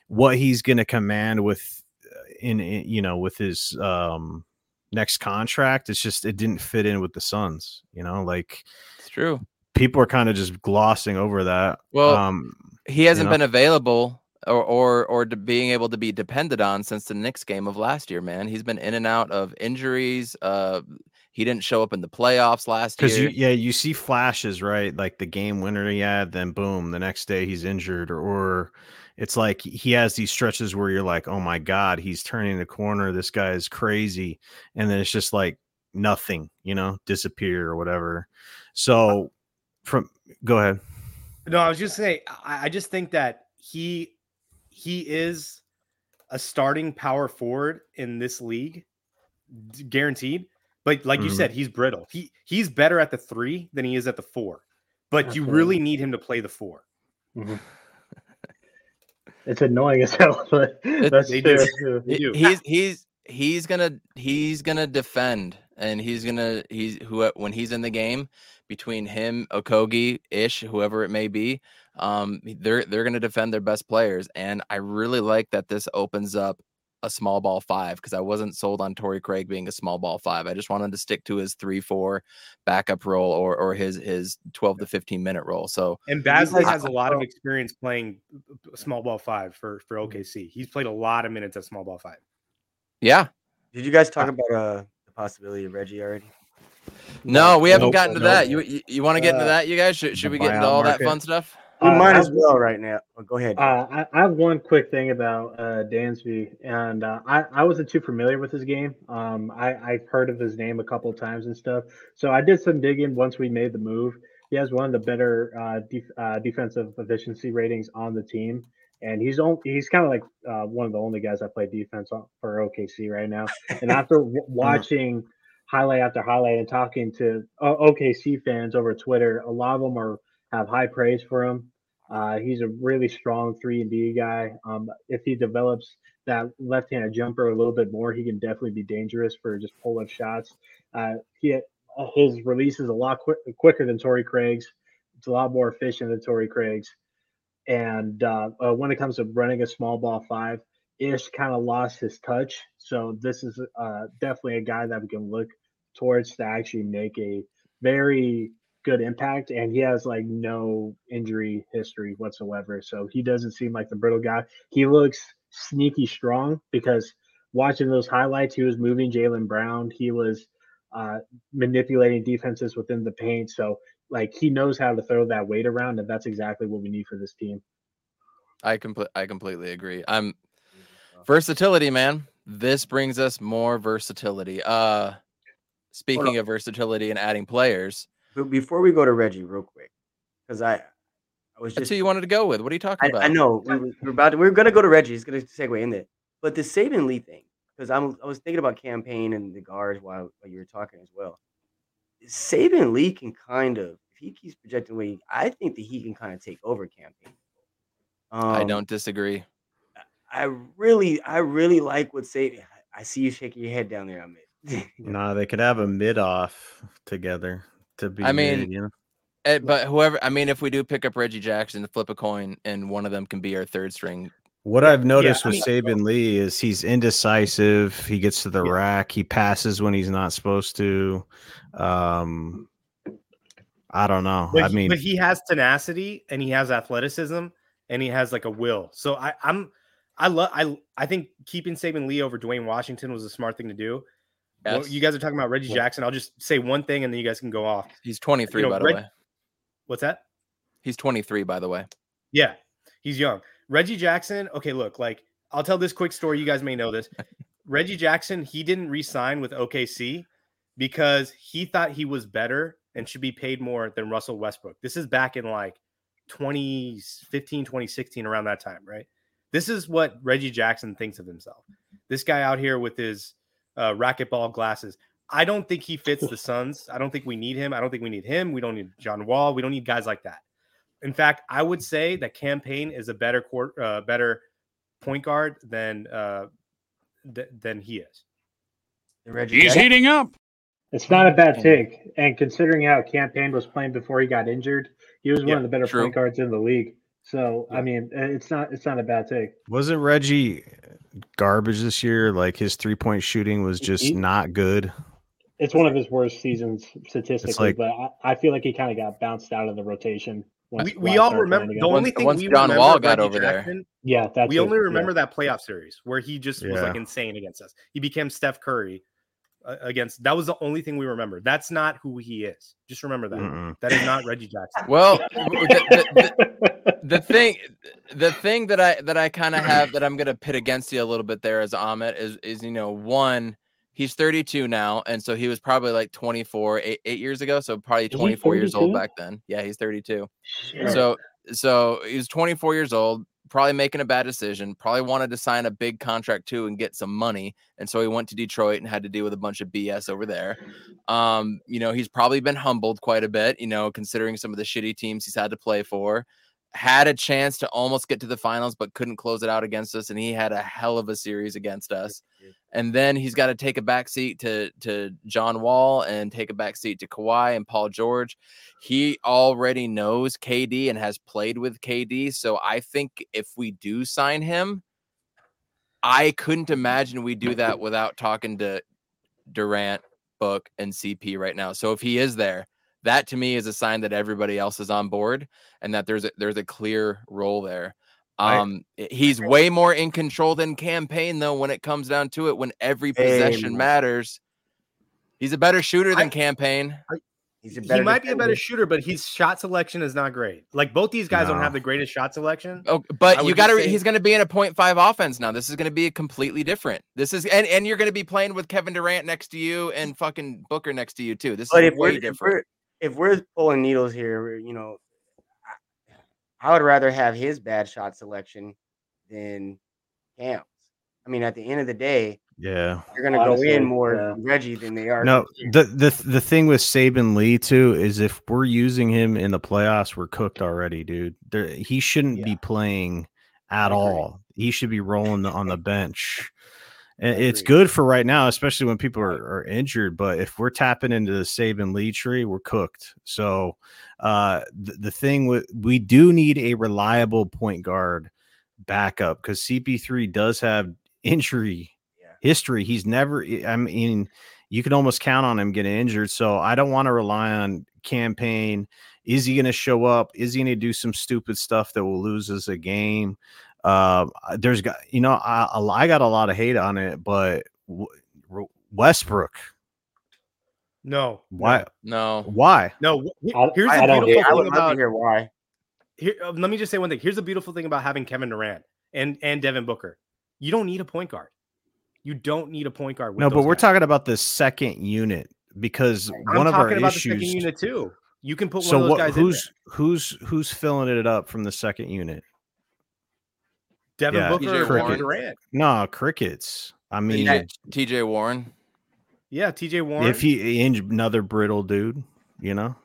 what he's going to command with uh, in, in, you know with his um next contract it's just it didn't fit in with the Suns you know like it's true people are kind of just glossing over that well um he hasn't you know? been available or or or being able to be depended on since the Knicks game of last year man he's been in and out of injuries uh he didn't show up in the playoffs last year. Because you, yeah, you see flashes, right? Like the game winner he had, then boom, the next day he's injured, or, or it's like he has these stretches where you're like, oh my god, he's turning the corner. This guy is crazy, and then it's just like nothing, you know, disappear or whatever. So, from go ahead. No, I was just saying, I, I just think that he he is a starting power forward in this league, guaranteed. But like mm-hmm. you said, he's brittle. He he's better at the three than he is at the four. But That's you really need him to play the 4 mm-hmm. It's annoying as hell, but that's they true. Do. He's he's he's gonna he's gonna defend, and he's gonna he's who when he's in the game between him, Okogie, Ish, whoever it may be, um, they're they're gonna defend their best players, and I really like that this opens up a small ball five because I wasn't sold on Torrey Craig being a small ball five. I just wanted to stick to his three four backup role or or his his twelve to fifteen minute role. So and Bazley has a lot of experience playing small ball five for for mm-hmm. OKC. He's played a lot of minutes at small ball five. Yeah. Did you guys talk about uh the possibility of Reggie already? No, we haven't nope, gotten to nope. that. You you, you want to get into uh, that, you guys? Should, should we get into all market. that fun stuff? We uh, might as well right now. Oh, go ahead. Uh, I, I, have one quick thing about uh, Dansby, and uh, I, I wasn't too familiar with his game. Um, I, I've heard of his name a couple of times and stuff. So I did some digging once we made the move. He has one of the better uh, def- uh, defensive efficiency ratings on the team, and he's only, he's kind of like uh, one of the only guys that play defense for OKC right now. And after w- watching highlight after highlight and talking to OKC fans over Twitter, a lot of them are have high praise for him. Uh, he's a really strong three and D guy. Um, if he develops that left-handed jumper a little bit more, he can definitely be dangerous for just pull-up shots. Uh, he his release is a lot quicker than Torrey Craig's. It's a lot more efficient than Torrey Craig's. And uh, uh, when it comes to running a small ball five, Ish kind of lost his touch. So this is uh, definitely a guy that we can look towards to actually make a very good impact, and he has like no injury history whatsoever. So he doesn't seem like the brittle guy. He looks sneaky strong because watching those highlights, he was moving Jaylen Brown. He was uh, manipulating defenses within the paint. So like he knows how to throw that weight around, and that's exactly what we need for this team. I complete I completely agree. I'm versatility, man. this brings us more versatility. Uh, speaking of versatility and adding players, but before we go to Reggie, real quick, because I, I was just That's who you wanted to go with. What are you talking I, about? I know we, were- we're about to, we're gonna go to Reggie. He's gonna segue in there, but the Saben Lee thing, because I'm I was thinking about Cam Payne and the guards while, while you were talking as well. Saben Lee can kind of, if he keeps projecting way, I think that he can kind of take over Cam Payne. Um, I don't disagree. I really, I really like what Saben. I see you shaking your head down there, Amit. Nah, they could have a mid off together to be. I mean, mid, you know? Eh, but whoever, I mean, if we do pick up Reggie Jackson, flip a coin, and one of them can be our third string. What I've noticed I with Saben Lee is he's indecisive. He gets to the Yeah. rack. He passes when he's not supposed to. Um, I don't know. But I he, mean, but he has tenacity and he has athleticism and he has like a will. So I, I'm, I love, I, I think keeping Saben Lee over Duane Washington was a smart thing to do. Well, you guys are talking about Reggie Jackson. I'll just say one thing and then you guys can go off. He's 23, You know, by the Reg- way. What's that? He's 23, by the way. Yeah, he's young. Reggie Jackson. Okay, look, like I'll tell this quick story. You guys may know this. Reggie Jackson, he didn't re-sign with OKC because he thought he was better and should be paid more than Russell Westbrook. This is back in like 2015, 2016, around that time, right? This is what Reggie Jackson thinks of himself. This guy out here with his uh, racquetball glasses. I don't think he fits the Suns. I don't think we need him. I don't think we need him. We don't need John Wall. We don't need guys like that. In fact, I would say that Cam Payne is a better court, uh, better point guard than uh, th- than he is. Reggie He's Jackson- heating up. It's not a bad take, and considering how Cam Payne was playing before he got injured, he was Yeah, one of the better true. point guards in the league. So Yeah. I mean, uh, it's not it's not a bad take. wasn't Reggie garbage this year? Like his three point shooting was just He- not good. It's one of his worst seasons statistically, like- but I, I feel like he kind of got bounced out of the rotation. once We, we all remember playing the only Once- thing once we John Wall got Reggie over there. Yeah, that's we it, only yeah. remember that playoff series where he just was like insane against us. He became Steph Curry uh, against. That was the only thing we remember. That's not who he is. Just remember that. Mm-mm. That is not Reggie Jackson. Well, the, the, the thing the thing that I that I kind of have that I'm gonna pit against you a little bit there as Amit is is you know one he's 32 now and so he was probably like 24 eight, eight years ago so probably 24 years old back then. Yeah he's 32 Shit. so so he was 24 years old probably making a bad decision probably wanted to sign a big contract too and get some money and so he went to detroit and had to deal with a bunch of bs over there. Um you know he's probably been humbled quite a bit you know considering some of the shitty teams he's had to play for had a chance to almost get to the finals but couldn't close it out against us and he had a hell of a series against us and then he's got to take a back seat to to John Wall and take a back seat to Kawhi and Paul George. He already knows KD and has played with KD, so I think if we do sign him, I couldn't imagine we do that without talking to Durant, Book, and CP right now. So if he is there, that to me is a sign that everybody else is on board and that there's a, there's a clear role there. Um, i- he's way more in control than Cam Payne though. When it comes down to it, when every possession Amen. matters, he's a better shooter than I- Cam Payne. He's a He better might be a better shooter, but his shot selection is not great. Like both these guys don't have the greatest shot selection. Oh, but you got to. Say- he's going to be in a 0.5 offense now. This is going to be completely different. This is and and you're going to be playing with Kevin Durant next to you and fucking Booker next to you too. This But is if we're, way if different. we're if we're pulling needles here, you know, I, I would rather have his bad shot selection than Cam's. I mean, at the end of the day, Yeah. they're going to go in more yeah. Reggie than they are. No, the the the thing with Saben Lee too is if we're using him in the playoffs, we're cooked already, dude. There, he shouldn't be playing at all. He should be rolling on the bench. And it's good for right now, especially when people are, are injured. But if we're tapping into the Saben Lee tree, we're cooked. So uh the, the thing with we do need a reliable point guard backup because CP3 does have injury Yeah. history. He's never I mean you can almost count on him getting injured. So I don't want to rely on Cam Payne. Is he going to show up? Is he going to do some stupid stuff that will lose us a game? Uh, there's got you know I I got a lot of hate on it, but Westbrook, No, why no, why? no. no. I- Here's I the don't beautiful I would thing to about hear why. here. uh, Let me just say one thing. Here's the beautiful thing about having Kevin Durant and and Devin Booker. You don't need a point guard. You don't need a point guard. no, but we're talking about the second unit because I'm one of our about issues. The second unit too. You can put one so of those what, guys. Who's who's who's filling it up from the second unit? Devin yeah, Booker, Cricket. Durant. No, crickets. I mean, TJ Warren. Yeah, TJ Warren. If he another brittle dude, you know.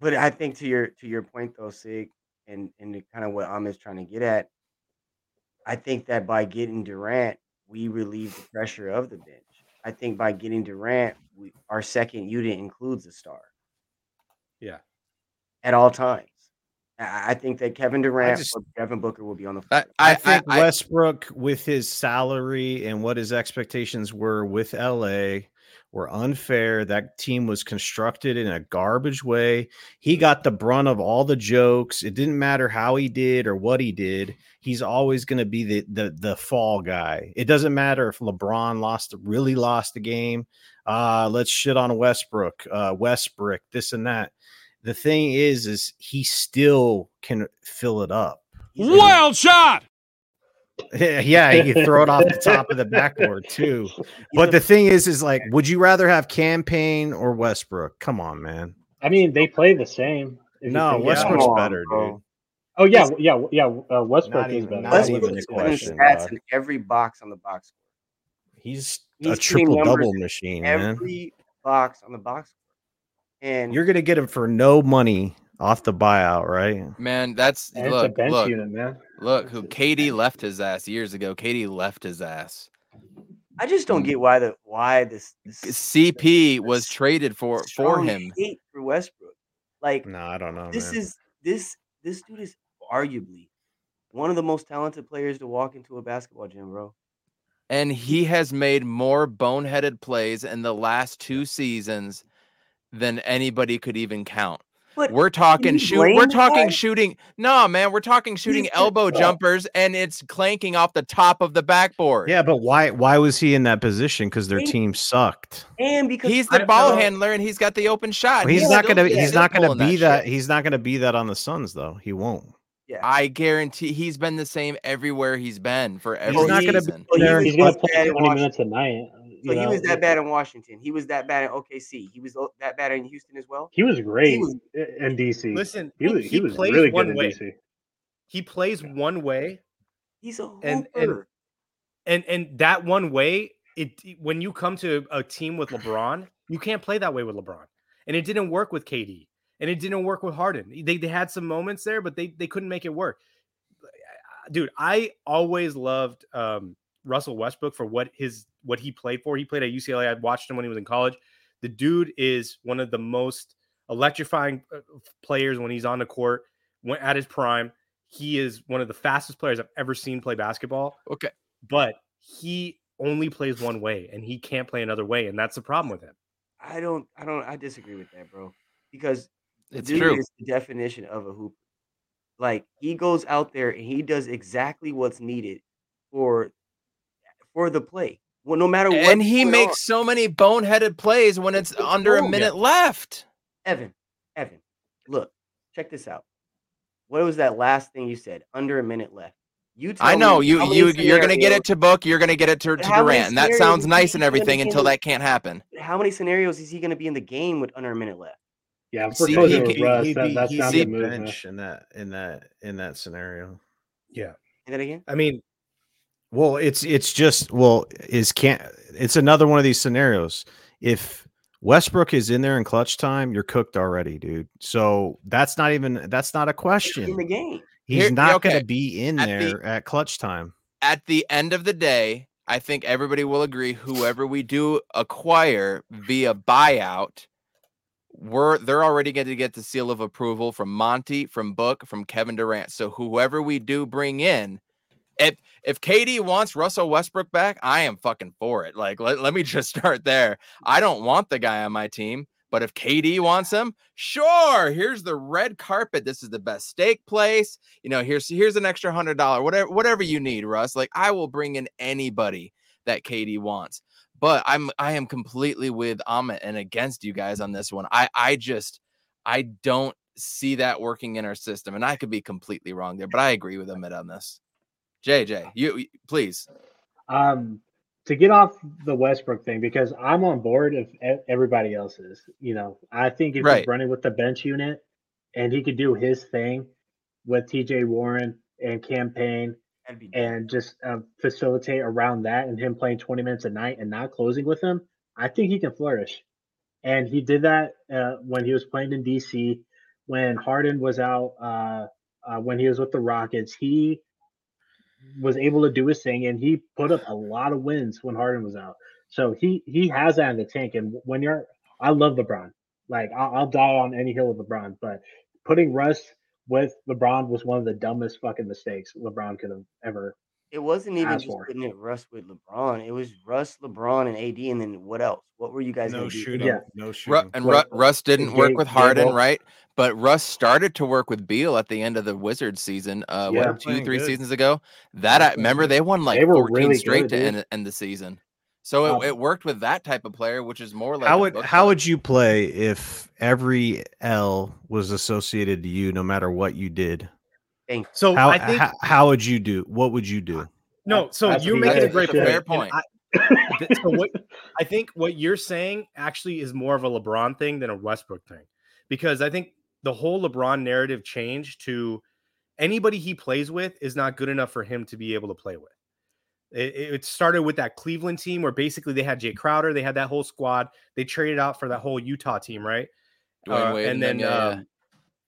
But I think to your to your point though, Sig, and and kind of what Amit's trying to get at, I think that by getting Durant, we relieve the pressure of the bench. I think by getting Durant, we, our second unit includes a star. Yeah. At all times. I think that Kevin Durant just, or Devin Booker will be on the floor. I, I, I think I, Westbrook, with his salary and what his expectations were with LA, were unfair. That team was constructed in a garbage way. He got the brunt of all the jokes. It didn't matter how he did or what he did. He's always going to be the, the the fall guy. It doesn't matter if LeBron lost really lost the game. Uh, let's shit on Westbrook, uh, Westbrook, this and that. The thing is, is he still can fill it up. Wild shot. yeah, he can throw it off the top of the backboard too. But the thing is, is like, would you rather have Cam Payne or Westbrook? Come on, man. I mean, they play the same. No, Westbrook's on, better, bro. dude. Oh yeah, yeah, yeah. Uh, Westbrook is better. Not even a question. Stats in every box on the box. He's, He's a triple double machine, every man. box on the box and you're gonna get him for no money off the buyout, right? Man, that's and look, look, unit, man. Look, who KD left his ass years ago. KD left his ass. I just don't get why the why this, this CP this, was traded for for him. Hate for Westbrook, like no, I don't know. This man. is this this dude is arguably one of the most talented players to walk into a basketball gym, bro. And he has made more boneheaded plays in the last two seasons than anybody could even count. But we're talking shoot. We're talking shooting. No, man, we're talking shooting elbow jumpers, and it's clanking off the top of the backboard. Yeah, but why? Why was he in that position? Because their team sucked. And because he's the ball know. handler, and he's got the open shot. Well, he's, he's, not gonna. He's not gonna be that. that he's not gonna be that on the Suns, though. He won't. Yeah. I guarantee he's been the same everywhere he's been for every he's not season. Gonna be, he's going to play 20 minutes a night. So he was that bad in Washington. He was that bad in OKC. He was that bad in Houston as well. He was great he was, in DC. Listen, he was, he, he was really good in way. DC. He plays one way. He's a hooper. And, and and and that one way, it when you come to a team with LeBron, you can't play that way with LeBron. And it didn't work with KD. And it didn't work with Harden. They, they had some moments there, but they, they couldn't make it work. Dude, I always loved um, Russell Westbrook for what his what he played for. He played at UCLA. I watched him when he was in college. The dude is one of the most electrifying uh, players when he's on the court. When at his prime, he is one of the fastest players I've ever seen play basketball. Okay, but he only plays one way, and he can't play another way, and that's the problem with him. I don't, I don't, I disagree with that, bro. Because it's true. is the definition of a hoop. Like he goes out there and he does exactly what's needed for for the play. Well, no matter what. And he makes on. so many boneheaded plays when it's, it's under a minute left. Evan, Evan, look, check this out. What was that last thing you said? Under a minute left. You I know you you you're gonna get it to book. You're gonna get it to, to Durant, and that sounds nice and everything until that can't happen. How many scenarios is he gonna be in the game with under a minute left? Yeah, for See, he, with Russ, he, that, that's not the move. Bench in that in that in that scenario. Yeah. Say that again. I mean, well, it's it's just well, is can't it's another one of these scenarios. If Westbrook is in there in clutch time, you're cooked already, dude. So that's not even that's not a question. In the game. He's Here, not okay. gonna be in at there the, at clutch time. At the end of the day, I think everybody will agree whoever we do acquire via buyout, we're they're already going to get the seal of approval from Monty, from Book, from Kevin Durant. So whoever we do bring in if if KD wants Russell Westbrook back, I am fucking for it. Like let, let me just start there. I don't want the guy on my team, but if KD wants him, sure. Here's the red carpet. This is the best steak place. You know, here's here's an extra hundred dollar, whatever whatever you need, Russ. Like I will bring in anybody that KD wants. But I'm I am completely with Amit and against you guys on this one. I I just I don't see that working in our system, and I could be completely wrong there, but I agree with Amit on this. JJ, you please. Um, to get off the Westbrook thing because I'm on board if everybody else is. You know, I think if right. he's running with the bench unit and he could do his thing with TJ Warren and Cam Payne and just uh, facilitate around that and him playing 20 minutes a night and not closing with him, I think he can flourish. And he did that uh, when he was playing in DC, when Harden was out, uh, uh, when he was with the Rockets. He was able to do his thing, and he put up a lot of wins when Harden was out. So he he has that in the tank. And when you're, I love LeBron. Like I'll, I'll die on any hill with LeBron, but putting Russ with LeBron was one of the dumbest fucking mistakes LeBron could have ever. It wasn't even just for. putting it Russ with LeBron. It was Russ, LeBron, and AD, and then what else? What were you guys? No shooting. Yeah. No shooting. Ru- and Ru- Russ didn't work with Harden, right? But Russ started to work with Beal at the end of the Wizards season. Uh, yeah, what two, three good. seasons ago? That I remember they won like they 14 really straight good, to end, end the season. So it, it worked with that type of player, which is more like how would how would you play if every L was associated to you, no matter what you did? So how, I think how, how, would you do? What would you do? No, so you're making a great point. Fair point. I, so what I think what you're saying actually is more of a LeBron thing than a Westbrook thing, because I think the whole LeBron narrative changed to anybody he plays with is not good enough for him to be able to play with. It, it, started with that Cleveland team where basically they had Jae Crowder, they had that whole squad. They traded out for that whole Utah team, right? Uh, and then, yeah, um, yeah.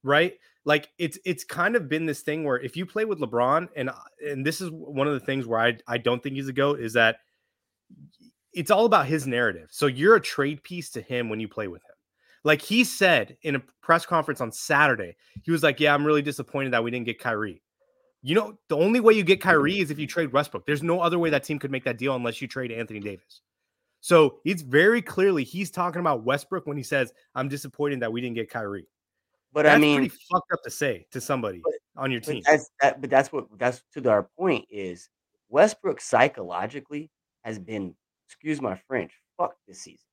right, like it's it's kind of been this thing where if you play with LeBron, and uh, and this is one of the things where I I don't think he's a goat is that it's all about his narrative. So you're a trade piece to him when you play with him. Like he said in a press conference on Saturday, he was like, "Yeah, I'm really disappointed that we didn't get Kyrie." You know, the only way you get mm-hmm. Kyrie is if you trade Westbrook. There's no other way that team could make that deal unless you trade Anthony Davis. So it's very clearly he's talking about Westbrook when he says, "I'm disappointed that we didn't get Kyrie." But that's I mean, pretty fucked up to say to somebody but, on your team. But that's that, but that's what that's to our point is Westbrook psychologically has been, excuse my French, fuck this season.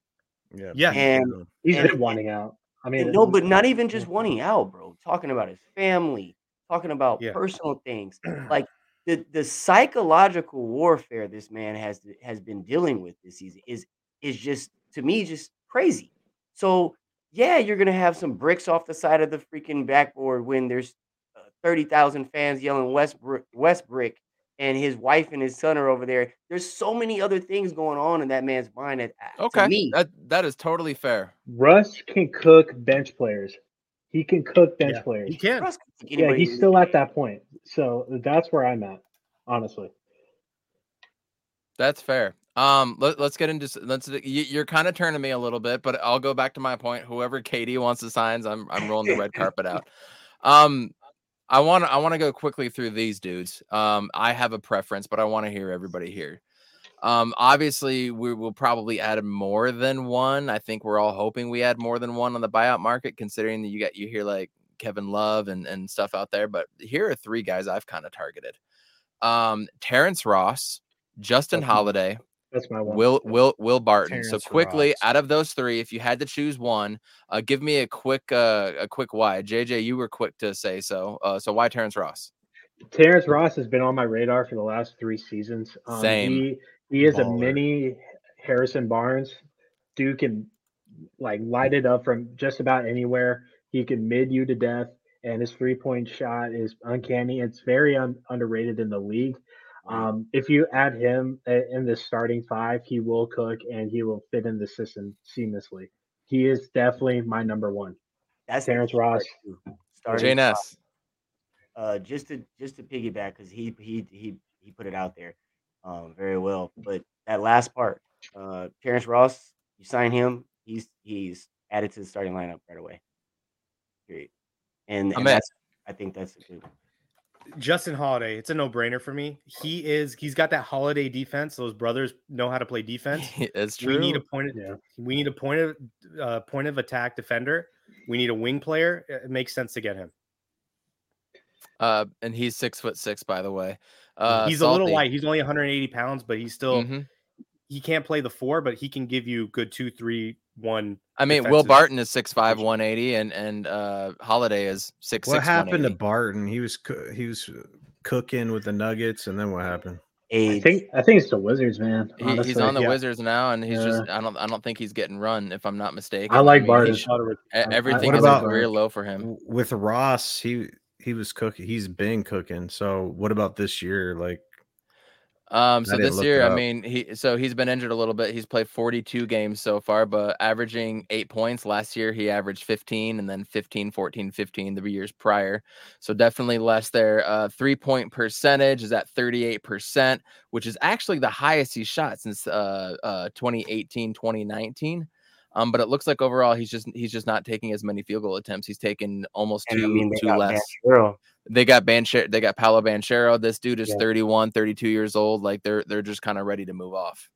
Yeah, yeah, and he's and, wanting out. I mean, no, but not even just wanting out, bro. Talking about his family, talking about yeah. personal things, like the the psychological warfare this man has has been dealing with this season is is just to me just crazy. So yeah, you're gonna have some bricks off the side of the freaking backboard when there's uh, thirty thousand fans yelling West West Brick, and his wife and his son are over there. There's so many other things going on in that man's mind. That, uh, okay, me, that that is totally fair. Russ can cook bench players. He can cook bench yeah, players. He can. Yeah, he's still at that point. So that's where I'm at, honestly. That's fair. Um, let, us get into let's. You're kind of turning me a little bit, but I'll go back to my point. Whoever KD wants to sign, I'm I'm rolling the red carpet out. Um, I want I want to go quickly through these dudes. Um, I have a preference, but I want to hear everybody here. Um, obviously, we will probably add more than one. I think we're all hoping we add more than one on the buyout market, considering that you got you hear like Kevin Love and and stuff out there. But here are three guys I've kind of targeted: um, Terrence Ross, Justin Holiday, that's my one. Will Will Will Barton. Terrence so quickly, Ross. out of those three, if you had to choose one, uh, give me a quick uh, a quick why. JJ, you were quick to say so. Uh, so why Terrence Ross? Terrence Ross has been on my radar for the last three seasons. Um, Same. He he is Baller. a mini Harrison Barnes. Dude can like light it up from just about anywhere. He can mid you to death, and his three point shot is uncanny. It's very un- underrated in the league. Um, if you add him in the starting five, he will cook and he will fit in the system seamlessly. He is definitely my number one. That's Terrence Ross. JNS. Uh, just to just to piggyback because he he he he put it out there um, very well. But that last part, uh, Terrence Ross, you sign him, he's he's added to the starting lineup right away. Period. And, and that's I think that's a good Justin Holiday, it's a no-brainer for me. He is he's got that holiday defense. Those brothers know how to play defense. It's true. We need a point of yeah. we need a point of uh, point of attack defender. We need a wing player. It makes sense to get him. Uh, and he's six foot six, by the way. Uh, he's salty. a little light. He's only 180 pounds, but he's still mm-hmm. He can't play the four, but he can give you good two, three, one. I mean, Will Barton is 6'5", 180, and and uh, Holiday is six. What happened to Barton? He was he was cooking with the Nuggets, and then what happened? age. I think I think it's the Wizards, man. He, he's on the yeah. Wizards now, and he's yeah. just I don't I don't think he's getting run if I'm not mistaken. I like I mean, Everything is a career low for him. With Ross, he he was cooking. He's been cooking. So what about this year? Like um, so this year, I mean, he so he's been injured a little bit. He's played 42 games so far, but averaging eight points. Last year, he averaged 15 and then 15, 14, 15 the years prior. So definitely less there. Uh, three point percentage is at 38%, which is actually the highest he's shot since uh, uh 2018, 2019. Um, but it looks like overall he's just he's just not taking as many field goal attempts. He's taken almost two, I mean, two less. They got Banchero, they got Paolo Banchero. This dude is yeah. 31, 32 years old. Like they're they're just kind of ready to move off.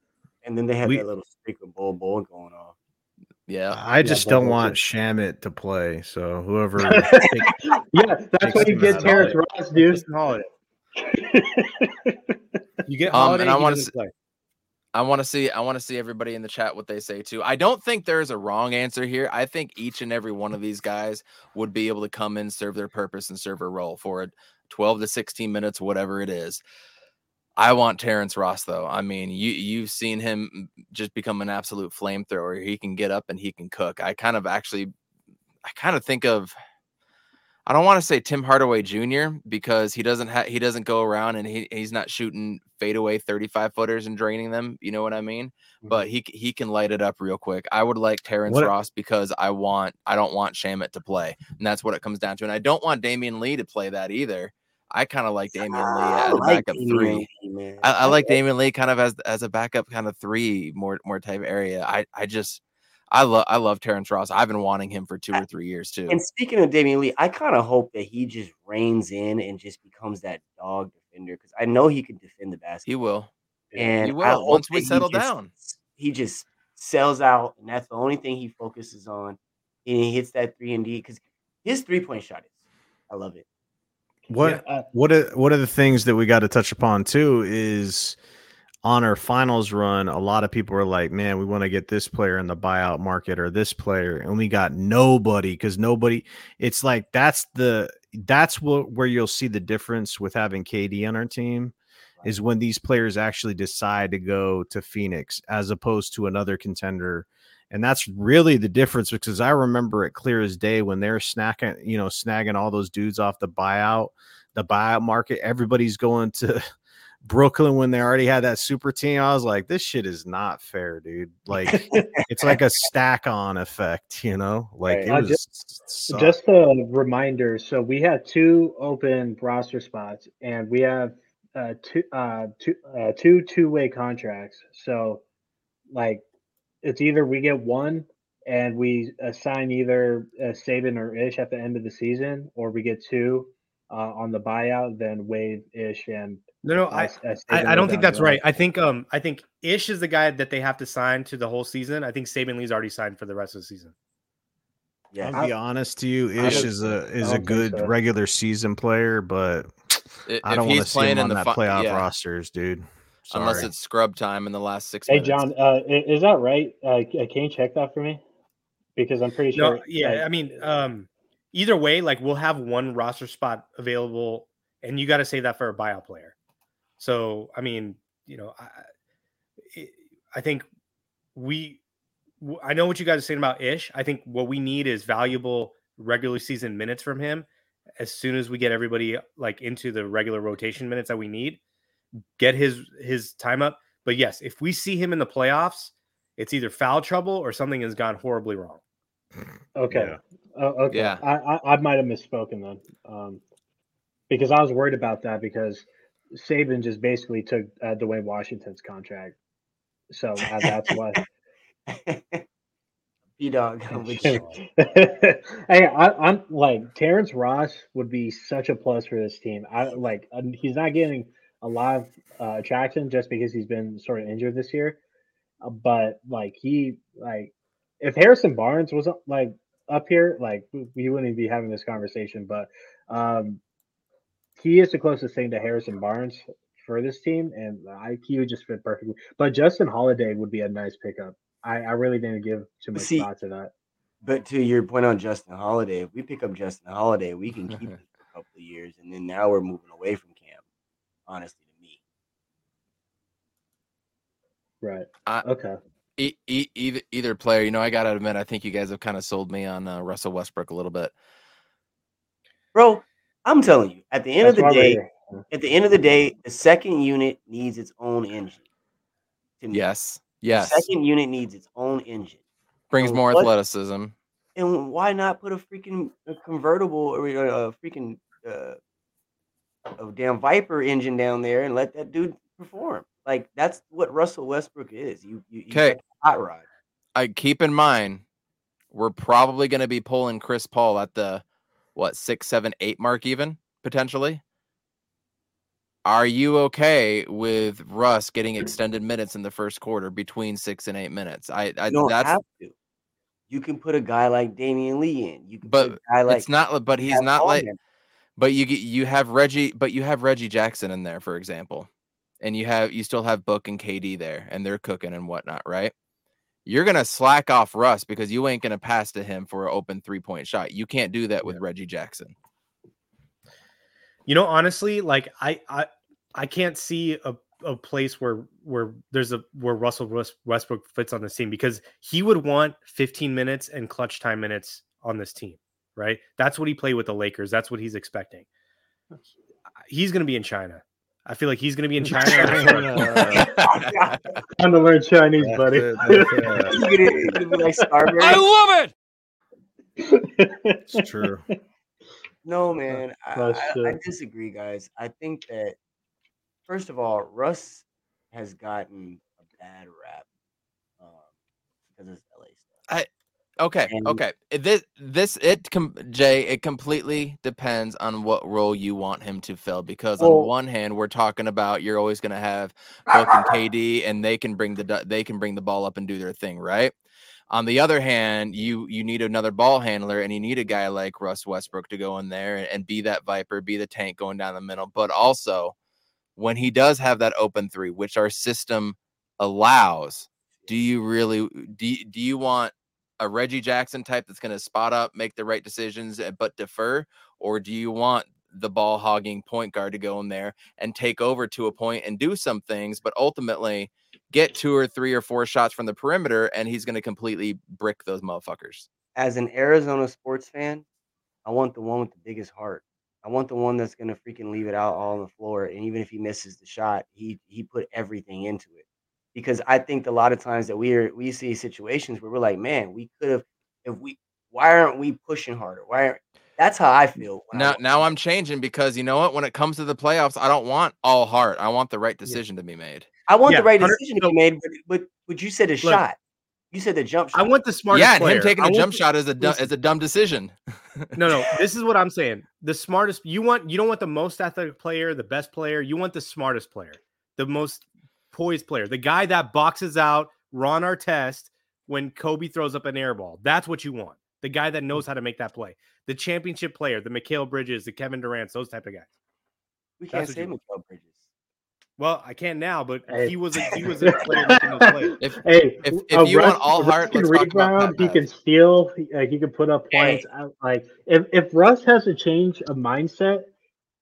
And then they have we, that little streak of Bol Bol going off. Yeah, I just yeah, don't want Shamet to play. So whoever, yeah, that's why you get Terrence Ross, dude. you get Holiday, um, and I want to play. I want to see I want to see everybody in the chat what they say too. I don't think there's a wrong answer here. I think each and every one of these guys would be able to come in, serve their purpose, and serve a role for it. 12 to 16 minutes, whatever it is. I want Terrence Ross though. I mean, you you've seen him mm, just become an absolute flamethrower. He can get up and he can cook. I kind of actually I kind of think of I don't want to say Tim Hardaway Jr. because he doesn't have he doesn't go around and he, he's not shooting fadeaway 35 footers and draining them. You know what I mean? Mm-hmm. But he he can light it up real quick. I would like Terrence what Ross because I want I don't want Shamet to play, and that's what it comes down to. And I don't want Damion Lee to play that either. I kind of like Damion Lee as a like backup three. Lee, I, I, like Damion Lee kind of as as a backup kind of three more more type area. I I just I love I love Terrence Ross. I've been wanting him for two or three years too. And speaking of Damion Lee, I kind of hope that he just reins in and just becomes that dog defender because I know he can defend the basket. He will. And he will once we settle just, down. He just sells out, and that's the only thing he focuses on. And he hits that three and D because his three point shot is. I love it. What yeah. Uh what are, what are the things that we got to touch upon too is on our finals run, a lot of people were like, man, we want to get this player in the buyout market or this player. And we got nobody because nobody, it's like that's the, that's what where you'll see the difference with having KD on our team is when these players actually decide to go to Phoenix as opposed to another contender. And that's really the difference because I remember it clear as day when they're snacking, you know, snagging all those dudes off the buyout, the buyout market. Everybody's going to Brooklyn when they already had that super team. I was like, this shit is not fair, dude. Like it's like a stack on effect, you know? Like right. it uh, was just, just a reminder. So we had two open roster spots and we have uh two uh two uh two two-way contracts. So like it's either we get one and we assign either uh, Saben or Ish at the end of the season, or we get two uh, on the buyout, then waive Ish and no, no, I, I, I, don't think that's right. I think um I think Ish is the guy that they have to sign to the whole season. I think Saben Lee's already signed for the rest of the season. Yeah, I'll be honest to you, Ish is a is a good so. regular season player, but if I don't want to see him on that playoff yeah. rosters, dude. Sorry. Unless it's scrub time in the last six. Hey, minutes. John, uh, is that right? Uh, can you check that for me? Because I'm pretty sure. No, yeah, I mean, um, either way, like we'll have one roster spot available, and you got to say that for a buyout player. So, I mean, you know, I, I think we, I know what you guys are saying about Ish. I think what we need is valuable regular season minutes from him. As soon as we get everybody like into the regular rotation minutes that we need, get his his time up. But yes, if we see him in the playoffs, it's either foul trouble or something has gone horribly wrong. Okay. Yeah. Uh, okay. Yeah. I, I, I might have misspoken then, um, because I was worried about that because Saben just basically took uh, Duane Washington's contract, so uh, that's why. B dog. hey, I, am like Terrence Ross would be such a plus for this team. I like he's not getting a lot of uh, traction just because he's been sort of injured this year, uh, but like he like if Harrison Barnes was like up here, like we wouldn't be having this conversation. But um, he is the closest thing to Harrison Barnes for this team, and I he would just fit perfectly. But Justin Holiday would be a nice pickup. I, I really didn't give too much See, thought to that. But to your point on Justin Holiday, if we pick up Justin Holiday, we can keep him for a couple of years, and then now we're moving away from Cam. Honestly, to me, Right. Uh, okay. E- e- either either player, you know, I gotta admit, I think you guys have kind of sold me on uh, Russell Westbrook a little bit, bro. I'm telling you, at the end That's of the day, at the end of the day, the second unit needs its own engine. Yes, yes. The second unit needs its own engine. Brings more what, athleticism. And why not put a freaking a convertible or a freaking uh, a damn Viper engine down there and let that dude perform? Like that's what Russell Westbrook is. You you, you hot rod. I keep in mind we're probably going to be pulling Chris Paul at the what six, seven, eight mark, even potentially. Are you okay with Russ getting extended minutes in the first quarter between six and eight minutes? I, I you don't that's have to. You can put a guy like Damion Lee in. You can but like it's not. But he's not like. But you get you have Reggie, but you have Reggie Jackson in there, for example, and you have you still have Book and KD there, and they're cooking and whatnot, right? You're gonna slack off Russ because you ain't gonna pass to him for an open three point shot. You can't do that with yeah. Reggie Jackson. You know, honestly, like I I I can't see a, a place where where there's a where Russell Westbrook fits on this team because he would want 15 minutes and clutch time minutes on this team, right? That's what he played with the Lakers. That's what he's expecting. He's going to be in China. I feel like he's going to be in China. I'm to learn Chinese, buddy. It, I love it. It's true. No, man, I, I, I, disagree, guys. I think that first of all, Russ has gotten a bad rap um, because it's LA stuff. I okay, and, okay. Eh, this this it com- Jay, it completely depends on what role you want him to fill. Because well, on one hand, we're talking about you're always going to have Book and KD, and they can bring the they can bring the ball up and do their thing, right? On the other hand, you you need another ball handler, and you need a guy like Russ Westbrook to go in there and, and be that viper, be the tank going down the middle. But also, when he does have that open three, which our system allows, do you really do? Do you want a Reggie Jackson type that's going to spot up, make the right decisions, eh, but defer, or do you want the ball hogging point guard to go in there and take over to a point and do some things, but ultimately get two or three or four shots from the perimeter, and he's going to completely brick those motherfuckers. As an Arizona sports fan, I want the one with the biggest heart. I want the one that's going to freaking leave it out all on the floor, and even if he misses the shot, he he put everything into it. Because I think a lot of times that we are we see situations where we're like, man, we could have if we why aren't we pushing harder? Why aren't that's how I feel. Now, now I'm changing because you know what? When it comes to the playoffs, I don't want all heart. I want the right decision yeah. to be made. I want yeah, the right decision to be made, but but, but you said a Look, shot. You said the jump shot. I want the smartest. Yeah, player. him taking a jump the, shot is a dumb, is a dumb decision. no, no. This is what I'm saying. The smartest. You want you don't want the most athletic player, the best player. You want the smartest player, the most poised player, the guy that boxes out Ron Artest when Kobe throws up an air ball. That's what you want. The guy that knows how to make that play. The championship player, the Mikal Bridges, the Kevin Durant, those type of guys. We can't say Mikal Bridges. Well, I can't now, but hey. he was a, he was a player making those plays. If, hey, if, if you want all heart, let's rebound, he can steal. He, uh, he can put up points. Hey. Like if if Russ has to change a mindset,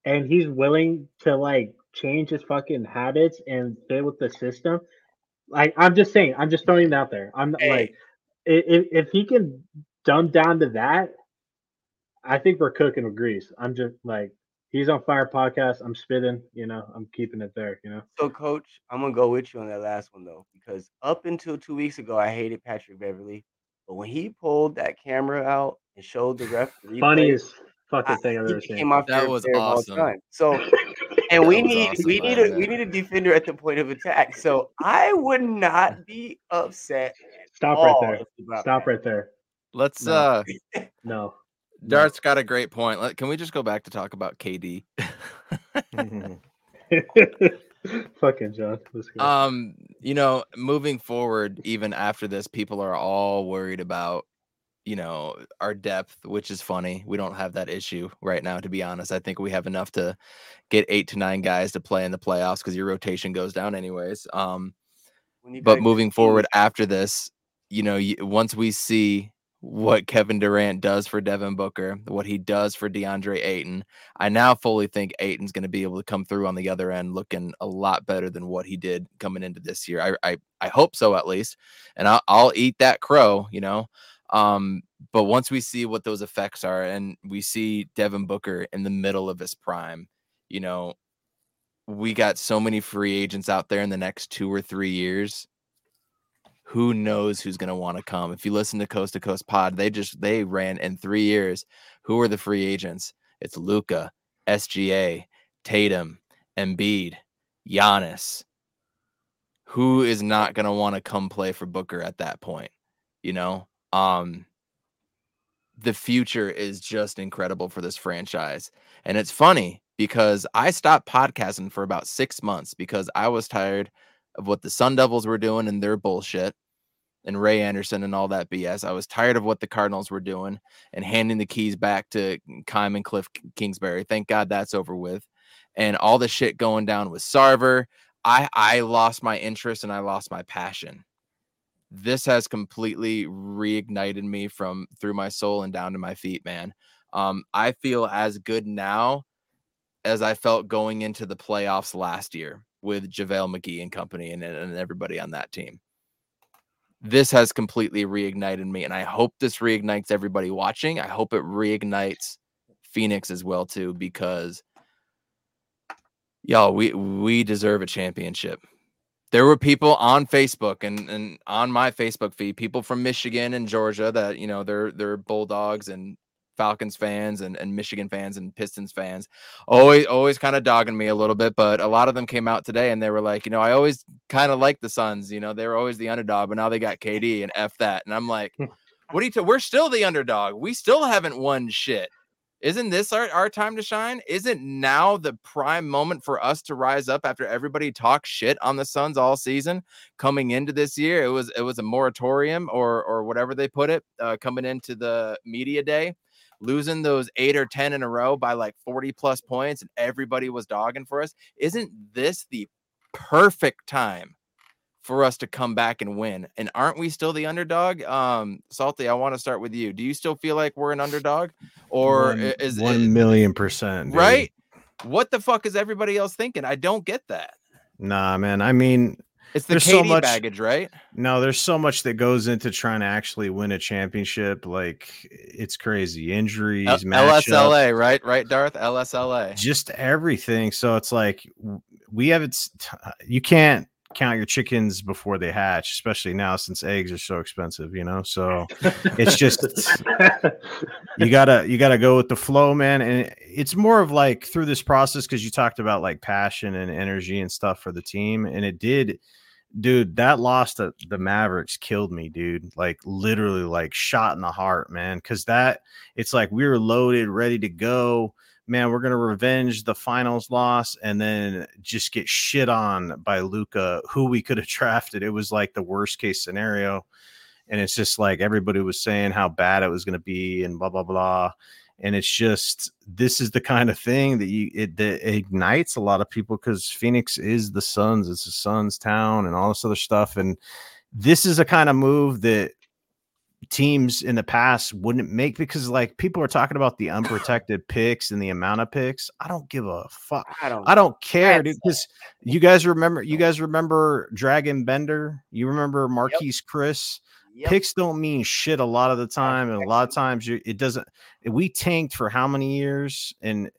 and he's willing to like change his fucking habits and fit with the system, like I'm just saying, I'm just throwing it out there. I'm hey. like, if if he can dumb down to that, I think we're cooking with grease. I'm just like he's on fire podcast. I'm spitting, you know, I'm keeping it there, you know. So, coach, I'm gonna go with you on that last one though, because up until two weeks ago, I hated Patrick Beverly, but when he pulled that camera out and showed the ref, the funniest fucking thing I've ever seen. That was awesome. So, and we need awesome, we need a we need a defender at the point of attack. So I would not be upset. Stop right there. Stop right there. Let's no. uh no. Dart's got a great point. Can we just go back to talk about KD? Fucking John. Um, you know, moving forward, even after this, people are all worried about, you know, our depth, which is funny. We don't have that issue right now, to be honest. I think we have enough to get eight to nine guys to play in the playoffs because your rotation goes down anyways. Um, but moving forward after this, you know, once we see what Kevin Durant does for Devin Booker, what he does for DeAndre Ayton. I now fully think Ayton's going to be able to come through on the other end looking a lot better than what he did coming into this year. I I, I hope so at least, and I'll, I'll eat that crow, you know. Um, but once we see what those effects are, and we see Devin Booker in the middle of his prime, you know, we got so many free agents out there in the next two or three years who knows who's going to want to come. If you listen to Coast to Coast Pod, they just they ran in 3 years. Who are the free agents? It's Luka, SGA, Tatum, Embiid, Giannis. Who is not going to want to come play for Booker at that point? You know? Um the future is just incredible for this franchise. And it's funny because I stopped podcasting for about 6 months because I was tired of what the Sun Devils were doing and their bullshit and Ray Anderson and all that BS. I was tired of what the Cardinals were doing and handing the keys back to Keim and Cliff Kingsbury. Thank God that's over with. And all the shit going down with Sarver. I I lost my interest and I lost my passion. This has completely reignited me from through my soul and down to my feet, man. Um, I feel as good now as I felt going into the playoffs last year with JaVale McGee and company and, and everybody on that team. This has completely reignited me, and I hope this reignites everybody watching. I hope it reignites Phoenix as well too, because y'all, we we deserve a championship. There were people on Facebook and, and on my Facebook feed, people from Michigan and Georgia that you know they're they're Bulldogs and Falcons fans and, and Michigan fans and Pistons fans always always kind of dogging me a little bit, but a lot of them came out today and they were like, you know, I always kind of like the Suns, you know, they were always the underdog, but now they got KD and F that. And I'm like, hmm. what do you t- we're still the underdog. We still haven't won shit. Isn't this our, our time to shine? Isn't now the prime moment for us to rise up after everybody talked shit on the Suns all season coming into this year? It was it was a moratorium or or whatever they put it uh, coming into the media day losing those eight or 10 in a row by like 40 plus points and everybody was dogging for us. Isn't this the perfect time for us to come back and win? And aren't we still the underdog? Um, Salty, I want to start with you. Do you still feel like we're an underdog or one, is one million percent dude. right? What the fuck is everybody else thinking? I don't get that. Nah, man. I mean, it's the there's KD so much, baggage, right? No, there's so much that goes into trying to actually win a championship. Like it's crazy. Injuries, L- LSLA, right? Right, Darth? LSLA. Just everything. So it's like we haven't you can't count your chickens before they hatch, especially now since eggs are so expensive, you know. So it's just you gotta you gotta go with the flow, man. And it's more of like through this process because you talked about like passion and energy and stuff for the team, and it did dude, that loss to the Mavericks killed me, dude. Like literally, like shot in the heart, man. Cause that it's like we were loaded, ready to go. Man, we're gonna revenge the finals loss and then just get shit on by Luka, who we could have drafted. It was like the worst case scenario. And it's just like everybody was saying how bad it was gonna be and blah blah blah and it's just this is the kind of thing that you it that ignites a lot of people because Phoenix is the Suns, it's the Suns town, and all this other stuff. And this is a kind of move that teams in the past wouldn't make because like people are talking about the unprotected picks and the amount of picks. I don't give a fuck. I don't, I don't care because you guys remember you guys remember Dragan Bender, you remember Marquese yep. Chriss. Yep. Picks don't mean shit a lot of the time, and a lot of times you, it doesn't. We tanked for how many years, and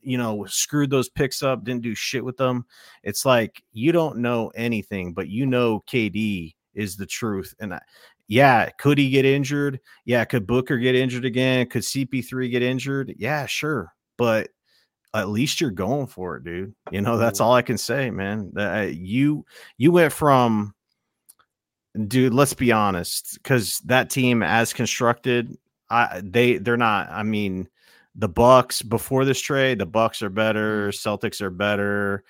you know screwed those picks up, didn't do shit with them. It's like you don't know anything, but you know KD is the truth, and I, yeah, could he get injured? Yeah, could Booker get injured again? Could CP3 get injured? Yeah, sure, but at least you're going for it, dude. You know that's all I can say, man. Uh, you you went from dude let's be honest because that team as constructed i they they're not i mean the bucks before this trade the bucks are better mm-hmm. celtics are better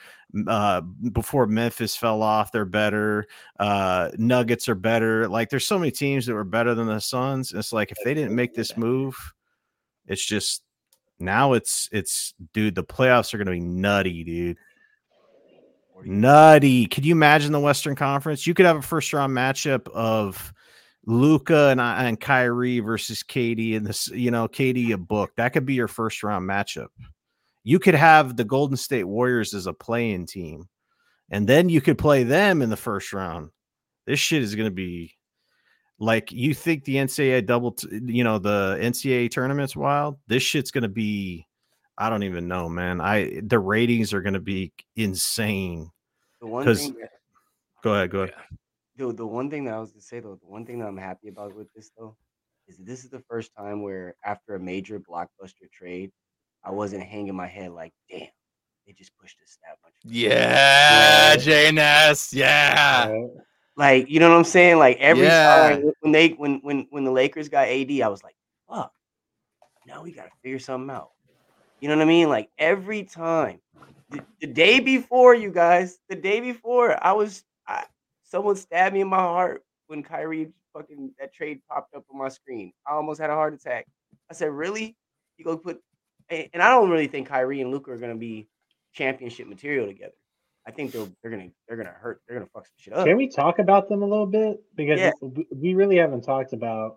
uh before memphis fell off they're better uh nuggets are better like there's so many teams that were better than the suns it's like if they didn't make this move it's just now it's it's dude the playoffs are gonna be nutty dude Nutty. Could you imagine the Western Conference? You could have a first round matchup of Luka and and Kyrie versus KD and this, you know, KD a book. That could be your first round matchup. You could have the Golden State Warriors as a play-in team, and then you could play them in the first round. This shit is going to be like you think the NCAA double, t- you know, the NCAA tournament's wild. This shit's going to be, I don't even know, man. I the ratings are going to be insane. The one thing that, go ahead, go ahead. The, the one thing that I was to say though, the one thing that I'm happy about with this though, is this is the first time where after a major blockbuster trade, I wasn't hanging my head like, damn, they just pushed us that much. Yeah, JNS. Yeah. Like, you know what I'm saying? Like every yeah. time when they when when when the Lakers got AD, I was like, fuck. Now we gotta figure something out. You know what I mean? Like every time. The, the day before, you guys, the day before, I was someone stabbed me in my heart when Kyrie fucking that trade popped up on my screen. I almost had a heart attack. I said, "Really? You go put?" And I don't really think Kyrie and Luka are gonna be championship material together. I think they're they're gonna they're gonna hurt. They're gonna fuck some shit up. Can we talk about them a little bit because yeah. we really haven't talked about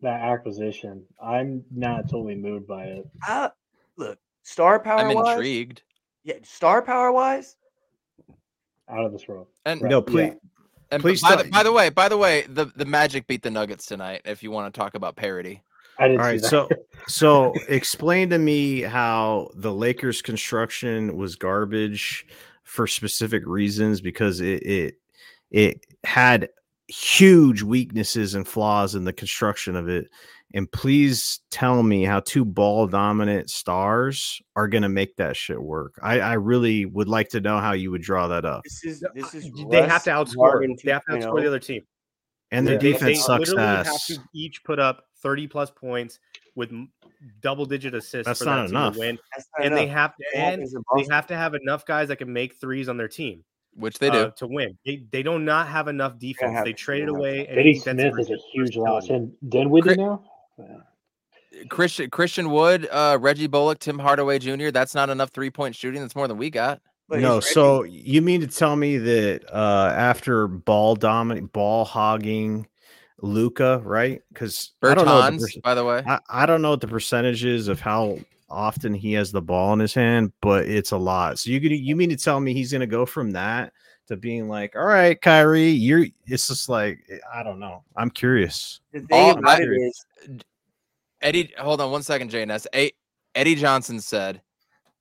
that acquisition. I'm not totally moved by it. Uh, look, star power. I'm wise, intrigued. Yeah, star power wise, out of this world. And right. no, please. Yeah. And please by, the, by the way, by the way, the, the Magic beat the Nuggets tonight. If you want to talk about parity, I didn't All right, so so explain to me how the Lakers construction was garbage for specific reasons because it it it had huge weaknesses and flaws in the construction of it. And please tell me how two ball dominant stars are going to make that shit work. I, I really would like to know how you would draw that up. This is this is uh, they have to outscore. They have to outscore oh. the other team. And their yeah. defense they sucks literally ass. Have to each put up 30 plus points with double digit assists That's for not that enough. to win. and enough. they have to and they have to have enough guys that can make threes on their team. Which they do uh, to win. They they do not have enough defense. They, they traded away. Eddie Smith is a huge loss, and Dinwiddie now. Christian Christian Wood, uh, Reggie Bullock, Tim Hardaway Jr. That's not enough three point shooting. That's more than we got. But no, so you mean to tell me that uh, after ball dominant, ball hogging, Luka, right? Because I don't know. The, by the way, I, I don't know what the percentages of how often he has the ball in his hand, but it's a lot. So you you mean to tell me he's gonna go from that to being like, all right, Kyrie, you're it's just like eh, I don't know. I'm curious. The thing about it is Eddie, hold on one second, JNS. A, Eddie Johnson said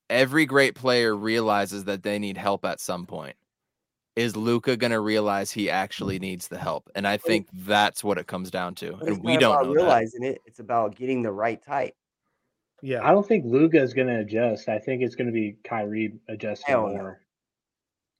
every great player realizes that they need help at some point is Luka going to realize he actually needs the help? And I think that's what it comes down to. and we don't know realizing that. it. It's about getting the right type. Yeah, I don't think Luka is going to adjust. I think it's going to be Kyrie adjusting Hell more. No.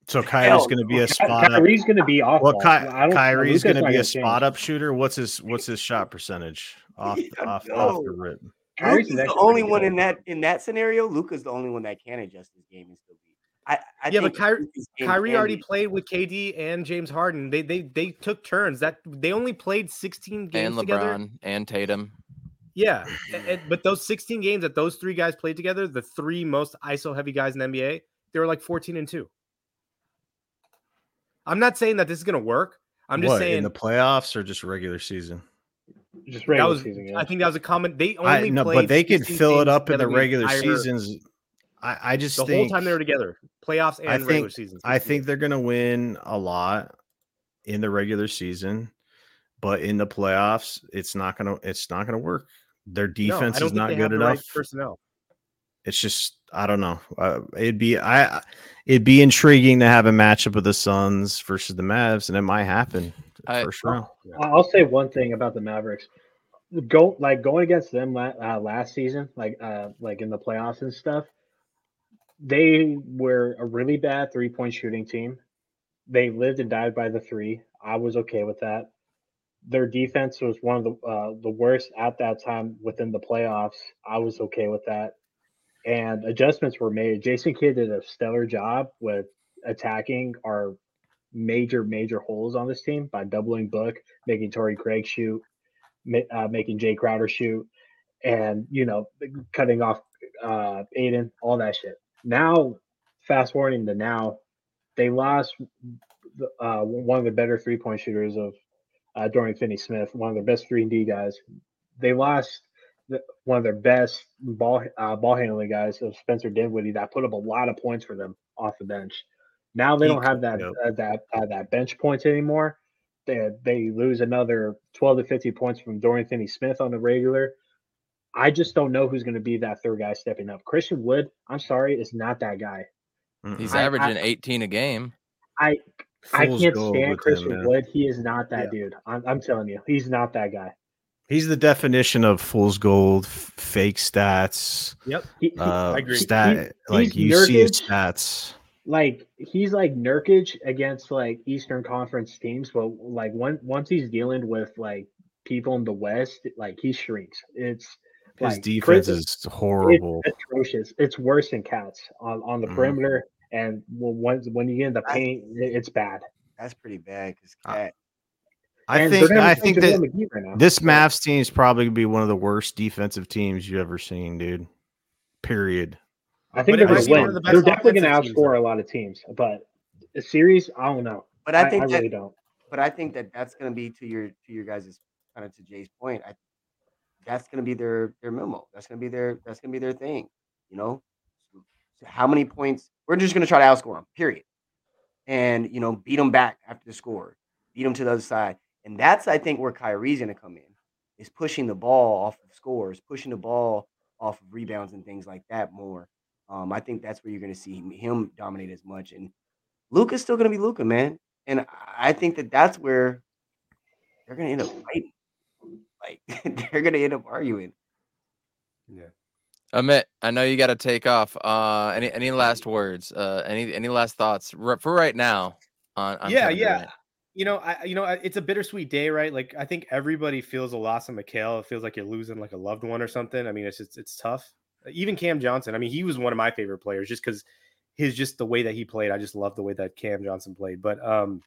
So Kyrie's going to be a spot Kyrie's going to be off. Well, Ky- Kyrie's going to be a spot up shooter. What's his What's his shot percentage off off, off the rip? Luka's the only one in that in that scenario. Luka's the only one that can adjust his game and still be I, I yeah, but Kyrie, Kyrie already played with KD and James Harden. They they they took turns. That they only played 16 games and LeBron together. and Tatum. Yeah, and, but those 16 games that those three guys played together, the three most ISO heavy guys in the NBA, they were like 14 and two. I'm not saying that this is gonna work. I'm just what, saying in the playoffs or just regular season. Just regular was, season. Yeah. I think that was a comment. They only I, no, but they could fill it up in the regular seasons I, I just the think, whole time they were together, playoffs and I think, regular season. I think they're gonna win a lot in the regular season, but in the playoffs, it's not gonna it's not gonna work. Their defense no, is not good enough. Right personnel. It's just I don't know. Uh, it'd be I it'd be intriguing to have a matchup of the Suns versus the Mavs, and it might happen I, first round. I'll say one thing about the Mavericks. Go like going against them uh, last season, like uh, like in the playoffs and stuff they were a really bad three point shooting team. They lived and died by the three. I was okay with that. Their defense was one of the uh, the worst at that time within the playoffs. I was okay with that. And adjustments were made. Jason Kidd did a stellar job with attacking our major major holes on this team by doubling Book, making Torrey Craig shoot, uh, making Jae Crowder shoot, and you know cutting off uh, Ayton, all that shit. Now, fast forwarding to now, they lost uh, one of the better three point shooters of uh, Dorian Finney-Smith, one of their best three and D guys. They lost the, one of their best ball uh, ball handling guys, of Spencer Dinwiddie, that put up a lot of points for them off the bench. Now they don't have that yep. uh, that uh, that bench points anymore. They they lose another twelve to fifty points from Dorian Finney-Smith on the regular. I just don't know who's going to be that third guy stepping up. Christian Wood, I'm sorry, is not that guy. He's I, averaging I, 18 a game. I I can't stand Christian him, Wood. He is not that yeah. dude. I'm, I'm, telling you, he's not that guy. He's the definition of fool's gold, f- fake stats. Yep, uh, I agree. Stat, he, like you Nurkic, see his stats. Like he's like Nurkic against like Eastern Conference teams, but like when, once he's dealing with like people in the West, like he shrinks. It's his like, defense is horrible. It's atrocious. It's worse than cats on, on the mm. perimeter. And when when you get in the paint, it's bad. That's pretty bad because cat. I think I think that right this Mavs team is probably gonna be one of the worst defensive teams you've ever seen, dude. Period. I think they're gonna win. The they're definitely gonna outscore a lot of teams, but the series, I don't know. But I think I, I really don't. But I think that that's gonna be to your to your guys' kind of to Jay's point. I that's going to be their their memo. That's going to be their that's going to be their thing. You know, how many points? We're just going to try to outscore them. Period. And you know, beat them back after the score, beat them to the other side, and that's I think where Kyrie's going to come in, is pushing the ball off of scores, pushing the ball off of rebounds and things like that more. Um, I think that's where you're going to see him dominate as much, and Luka's still going to be Luka, man. And I think that that's where they're going to end up fighting. Like they're gonna end up arguing. Yeah. Amit, I know you got to take off. Uh, any any last words? Uh, any any last thoughts for right now? On, on yeah, yeah. Durant? You know, I you know it's a bittersweet day, right? Like I think everybody feels a loss of Mikal. It feels like you're losing like a loved one or something. I mean, it's just it's tough. Even Cam Johnson. I mean, he was one of my favorite players just because his just the way that he played. I just love the way that Cam Johnson played. But um,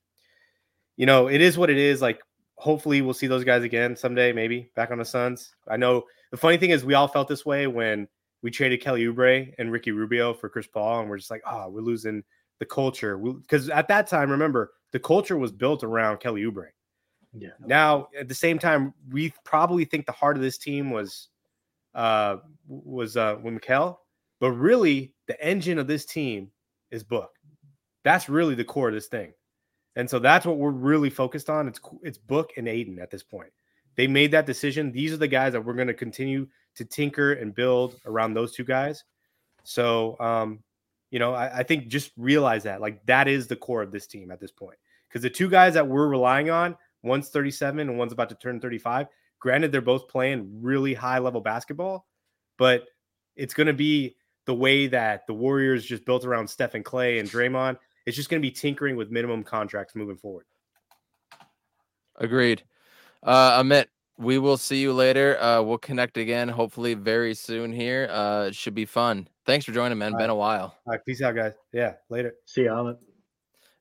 you know, it is what it is. Like hopefully we'll see those guys again someday, maybe back on the Suns. I know the funny thing is we all felt this way when we traded Kelly Oubre and Ricky Rubio for Chris Paul, and we're just like, oh, we're losing the culture. Because at that time, remember, the culture was built around Kelly Oubre. Yeah. Now, at the same time, we probably think the heart of this team was uh was uh with Mikal, but really the engine of this team is Book. That's really the core of this thing. And so that's what we're really focused on. It's it's Book and Ayton at this point. They made that decision. These are the guys that we're going to continue to tinker and build around those two guys. So, um, you know, I, I think just realize that like that is the core of this team at this point. Because the two guys that we're relying on, one's 37 and one's about to turn 35. Granted, they're both playing really high level basketball, but it's going to be the way that the Warriors just built around Steph and Clay and Draymond it's just going to be tinkering with minimum contracts moving forward. Agreed. Uh, Amit, we will see you later. Uh, we'll connect again, hopefully very soon here. Uh, it should be fun. Thanks for joining, man. All Been right. a while. All right, peace out, guys. Yeah, later. See you, Amit.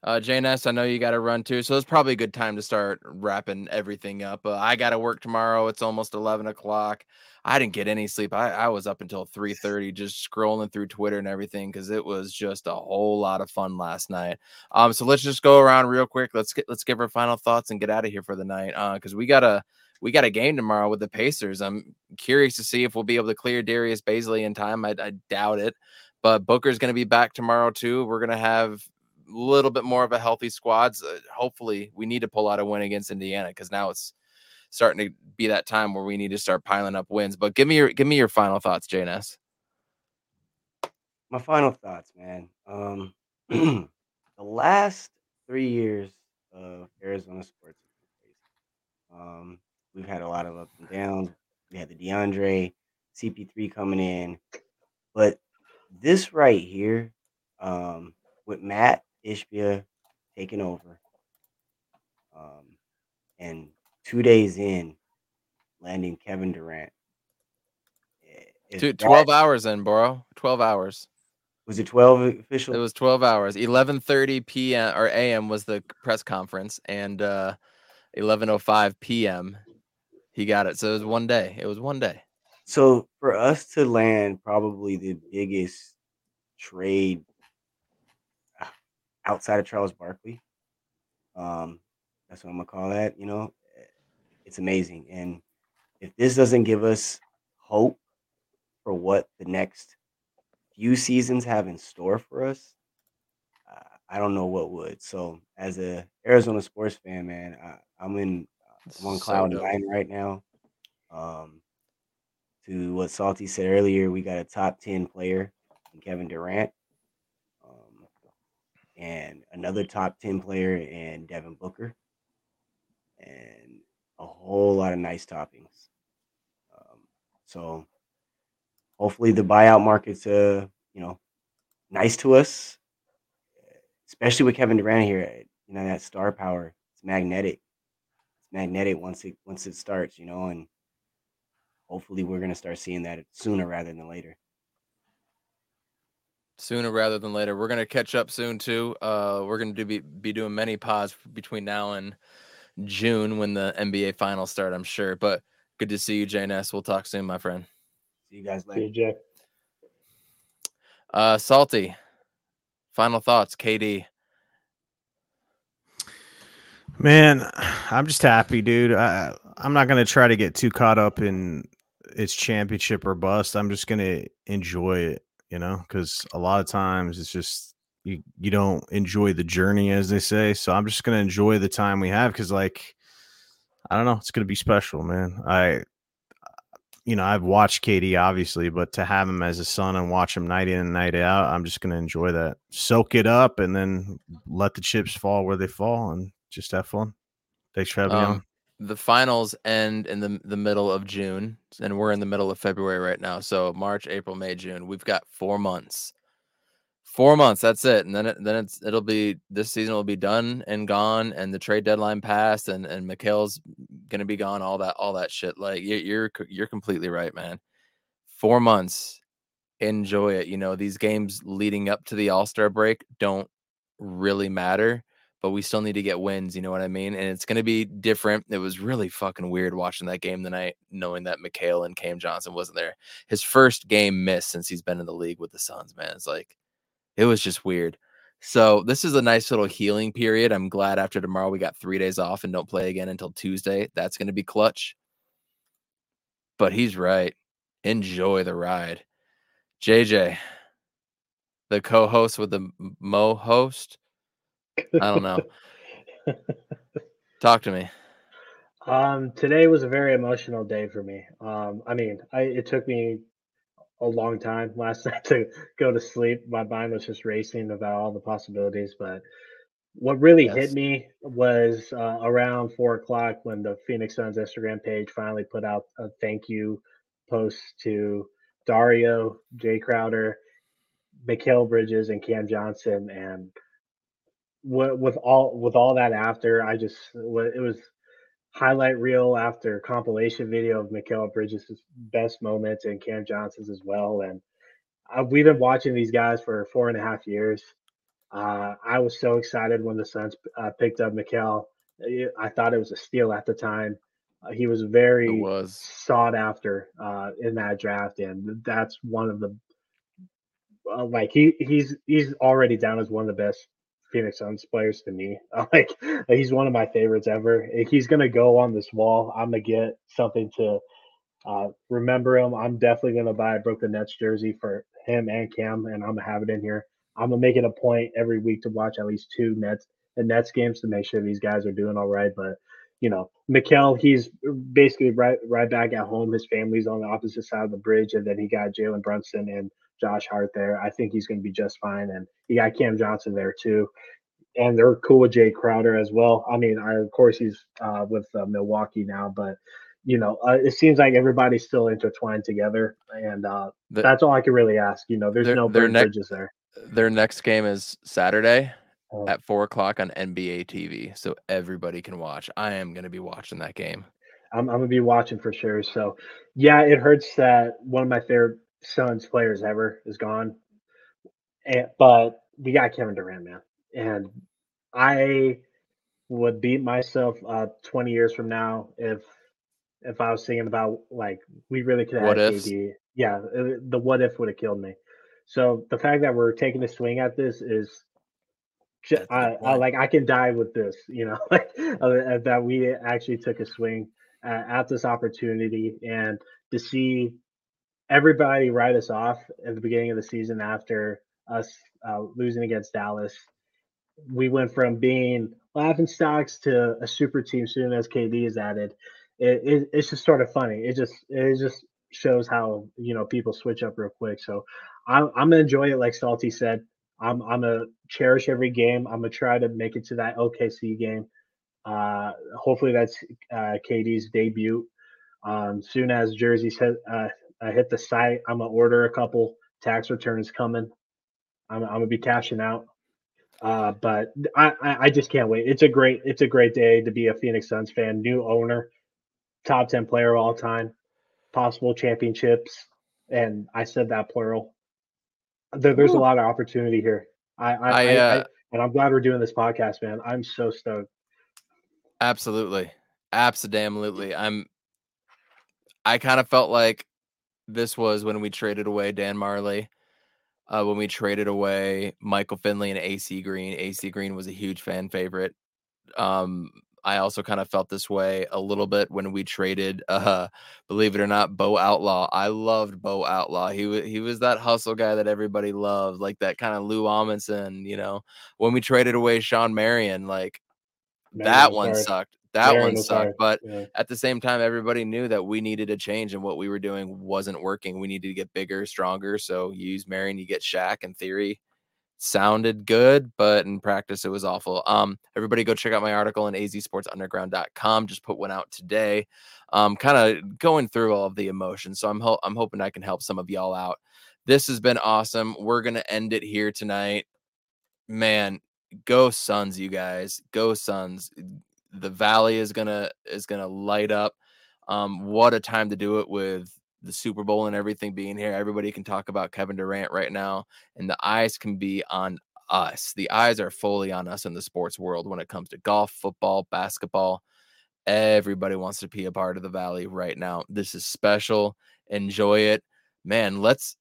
Uh, JNS, I know you got to run too, so it's probably a good time to start wrapping everything up. Uh, I got to work tomorrow. It's almost eleven o'clock. I didn't get any sleep. I, I was up until three thirty, just scrolling through Twitter and everything because it was just a whole lot of fun last night. Um, so let's just go around real quick. Let's get let's give our final thoughts and get out of here for the night. Uh, because we got a we got a game tomorrow with the Pacers. I'm curious to see if we'll be able to clear Darius Bazley in time. I, I doubt it, but Booker's going to be back tomorrow too. We're going to have a little bit more of a healthy squads. Uh, hopefully, we need to pull out a win against Indiana because now it's starting to be that time where we need to start piling up wins. But give me your give me your final thoughts, JNS. My final thoughts, man. Um, the last three years of Arizona sports, um, we've had a lot of ups and downs. We had the DeAndre, CP3 coming in, but this right here, um, with Mat Ishbia taking over. Um, and two days in, landing Kevin Durant. Two, 12 that, hours in, bro. 12 hours. Was it 12 official? It was 12 hours. 11:30 p.m. or a.m. was the press conference and uh 11:05 p.m. he got it. So it was one day. It was one day. So for us to land probably the biggest trade outside of Charles Barkley. Um, that's what I'm gonna call that. You know, it's amazing. And if this doesn't give us hope for what the next few seasons have in store for us, I don't know what would. So, as a Arizona sports fan, man, I, am in uh, one cloud so nine right now. Um, to what Salty said earlier, we got a top ten player in Kevin Durant, um, and another top ten player in Devin Booker, and a whole lot of nice toppings. Um, so hopefully the buyout market's uh you know nice to us, especially with Kevin Durant here. You know that star power, it's magnetic. It's magnetic once it once it starts, you know, and hopefully we're gonna start seeing that sooner rather than later sooner rather than later. We're gonna catch up soon too. Uh, we're gonna do be, be doing many pods between now and June when the NBA finals start, I'm sure. But good to see you, JNS. We'll talk soon, my friend. See you guys later. See you, Jay. Uh, Salty. Final thoughts, KD. Man, I'm just happy, dude. I, I'm not gonna try to get too caught up in its championship or bust. I'm just gonna enjoy it, you know, because a lot of times it's just you you don't enjoy the journey as they say so i'm just gonna enjoy the time we have because like i don't know it's gonna be special man i you know i've watched KD obviously but to have him as a Sun and watch him night in and night out i'm just gonna enjoy that soak it up and then let the chips fall where they fall and just have fun thanks for having um, me on the finals end in the the middle of June, and we're in the middle of February right now. So March, April, May, June. We've got four months Four months. That's it, and then it, then it's it'll be this season will be done and gone, and the trade deadline passed, and and Mikal's gonna be gone. All that all that shit. Like you're you're completely right, man. Four months. Enjoy it. You know these games leading up to the All Star break don't really matter, but we still need to get wins. You know what I mean? And it's gonna be different. It was really fucking weird watching that game tonight, knowing that Mikal and Cam Johnson wasn't there. His first game missed since he's been in the league with the Suns. Man, it's like it was just weird. So this is a nice little healing period. I'm glad after tomorrow we got three days off and don't play again until Tuesday. That's going to be clutch. But he's right. Enjoy the ride. JJ, the co-host with the Mo host. I don't know. Talk to me. Um, today was a very emotional day for me. Um, I mean, I, it took me a long time last night to go to sleep. My mind was just racing about all the possibilities. But what really yes. hit me was uh, around four o'clock when the Phoenix Suns Instagram page finally put out a thank you post to Dario, Jae Crowder, Mikal Bridges, and Cam Johnson. And with all with all that after, I just it was highlight reel after compilation video of Mikal Bridges' best moments and Cam Johnson's as well. And uh, we've been watching these guys for four and a half years. Uh, I was so excited when the Suns uh, picked up Mikal. I thought it was a steal at the time. Uh, he was very was. sought after uh, in that draft, and that's one of the uh, like he he's he's already down as one of the best Phoenix Suns players to me. Like he's one of my favorites ever. If he's gonna go on this wall, I'm gonna get something to uh, remember him. I'm definitely gonna buy a Brooklyn Nets jersey for him and Cam, and I'm gonna have it in here. I'm gonna make it a point every week to watch at least two Nets the Nets games to make sure these guys are doing all right. But you know, Mikal, he's basically right right back at home. His family's on the opposite side of the bridge, and then he got Jalen Brunson and Josh Hart there. I think he's going to be just fine. And you got Cam Johnson there too. And they're cool with Jae Crowder as well. I mean, I, of course, he's uh, with uh, Milwaukee now, but you know, uh, it seems like everybody's still intertwined together, and uh, the, that's all I can really ask. You know, there's their, no their bridges there. Their next game is Saturday oh. at four o'clock on NBA TV, so everybody can watch. I am going to be watching that game. I'm, I'm, gonna be watching for sure. So, yeah, it hurts that one of my favorite Suns players ever is gone. And, but we got Kevin Durant, man. And I would beat myself uh 20 years from now if if I was thinking about like we really could have KD. Yeah, uh, the what if would have killed me. So the fact that we're taking a swing at this is I, I, like I can die with this, you know, like uh, that we actually took a swing uh, at this opportunity and to see everybody write us off at the beginning of the season after us uh, losing against Dallas. We went from being laughing stocks to a super team soon as KD is added. It, it, it's just sort of funny. It just it just shows how you know people switch up real quick. So I'm, I'm gonna enjoy it, like Salty said. I'm I'm gonna cherish every game. I'm gonna try to make it to that OKC game. Uh, hopefully that's uh, KD's debut. Um, soon as jerseys hit uh, hit the site, I'm gonna order a couple. Tax returns coming. I'm, I'm gonna be cashing out. Uh, but I, I just can't wait. It's a great it's a great day to be a Phoenix Suns fan. New owner, top ten player of all time, possible championships, and I said that plural. There, there's Ooh. a lot of opportunity here. I, I, I, uh, I, and I'm glad we're doing this podcast, man. I'm so stoked. Absolutely, absolutely. I'm. I kind of felt like this was when we traded away Dan Majerle, Uh, when we traded away Michael Finley and AC Green, AC Green was a huge fan favorite. Um, I also kind of felt this way a little bit when we traded, uh, believe it or not, Bo Outlaw. I loved Bo Outlaw. He was he was that hustle guy that everybody loved, like that kind of Lou Amundson. You know, when we traded away Shawn Marion, like that one sucked. That one sucked. Hard. But yeah. at the same time, everybody knew that we needed a change and what we were doing wasn't working. We needed to get bigger, stronger. So you use Marion, you get Shaq. In theory, sounded good, but in practice it was awful. Um, everybody go check out my article on azsportsunderground.com. Just put one out today. Um, kind of going through all of the emotions. So I'm ho- I'm hoping I can help some of y'all out. This has been awesome. We're gonna end it here tonight. Man, go Suns, you guys. Go Suns. The valley is gonna is gonna light up. Um, what a time to do it with the Super Bowl and everything being here, everybody can talk about Kevin Durant right now, and the eyes can be on us. The eyes are fully on us in the sports world when it comes to golf, football, basketball. Everybody wants to be a part of the valley right now. This is special. Enjoy it. Man, let's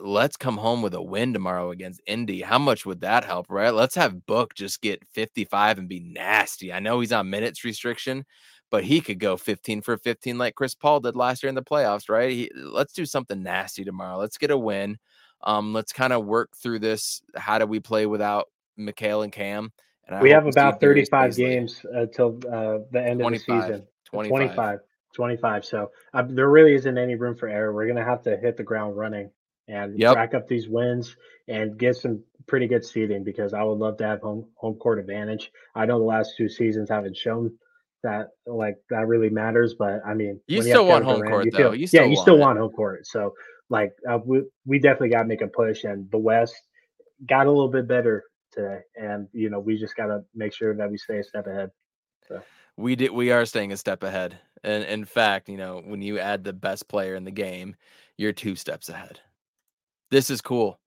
let's come home with a win tomorrow against Indy. How much would that help, right? Let's have Book just get 55 and be nasty. I know he's on minutes restriction, but he could go 15 for 15 like Chris Paul did last year in the playoffs, right? He, let's do something nasty tomorrow. Let's get a win. Um, let's kind of work through this. How do we play without Mikal and Cam? And we have about 35 games until uh, the end of the season. 25. 25. 25. So uh, there really isn't any room for error. We're going to have to hit the ground running and yep. rack up these wins and get some pretty good seeding because I would love to have home home court advantage. I know the last two seasons haven't shown that like that really matters. But I mean, you still you want home court though. Feel, you yeah, you still it. want home court. So like uh, we we definitely got to make a push, and the West got a little bit better today, and you know we just got to make sure that we stay a step ahead. So. We did. We are staying a step ahead, and in fact, you know, when you add the best player in the game, you're two steps ahead. This is cool.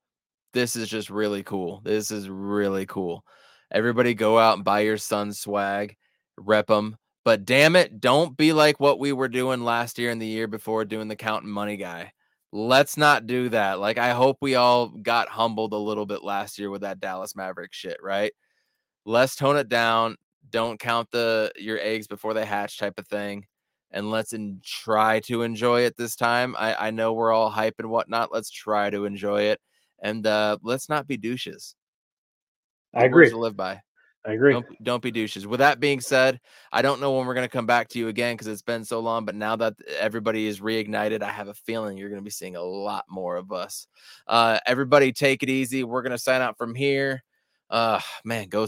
This is just really cool. This is really cool. Everybody go out and buy your Sun swag, rep them, but damn it, don't be like what we were doing last year and the year before doing the counting money guy. Let's not do that. Like, I hope we all got humbled a little bit last year with that Dallas Maverick shit, right? Let's tone it down. Don't count the your eggs before they hatch type of thing. And let's in, try to enjoy it this time. I, I know we're all hype and whatnot. Let's try to enjoy it. And uh, let's not be douches. I agree. To live by. I agree. Don't, don't, be douches. With that being said, I don't know when we're going to come back to you again because it's been so long. But now that everybody is reignited, I have a feeling you're going to be seeing a lot more of us. Uh, everybody, take it easy. We're going to sign out from here. Uh, man, go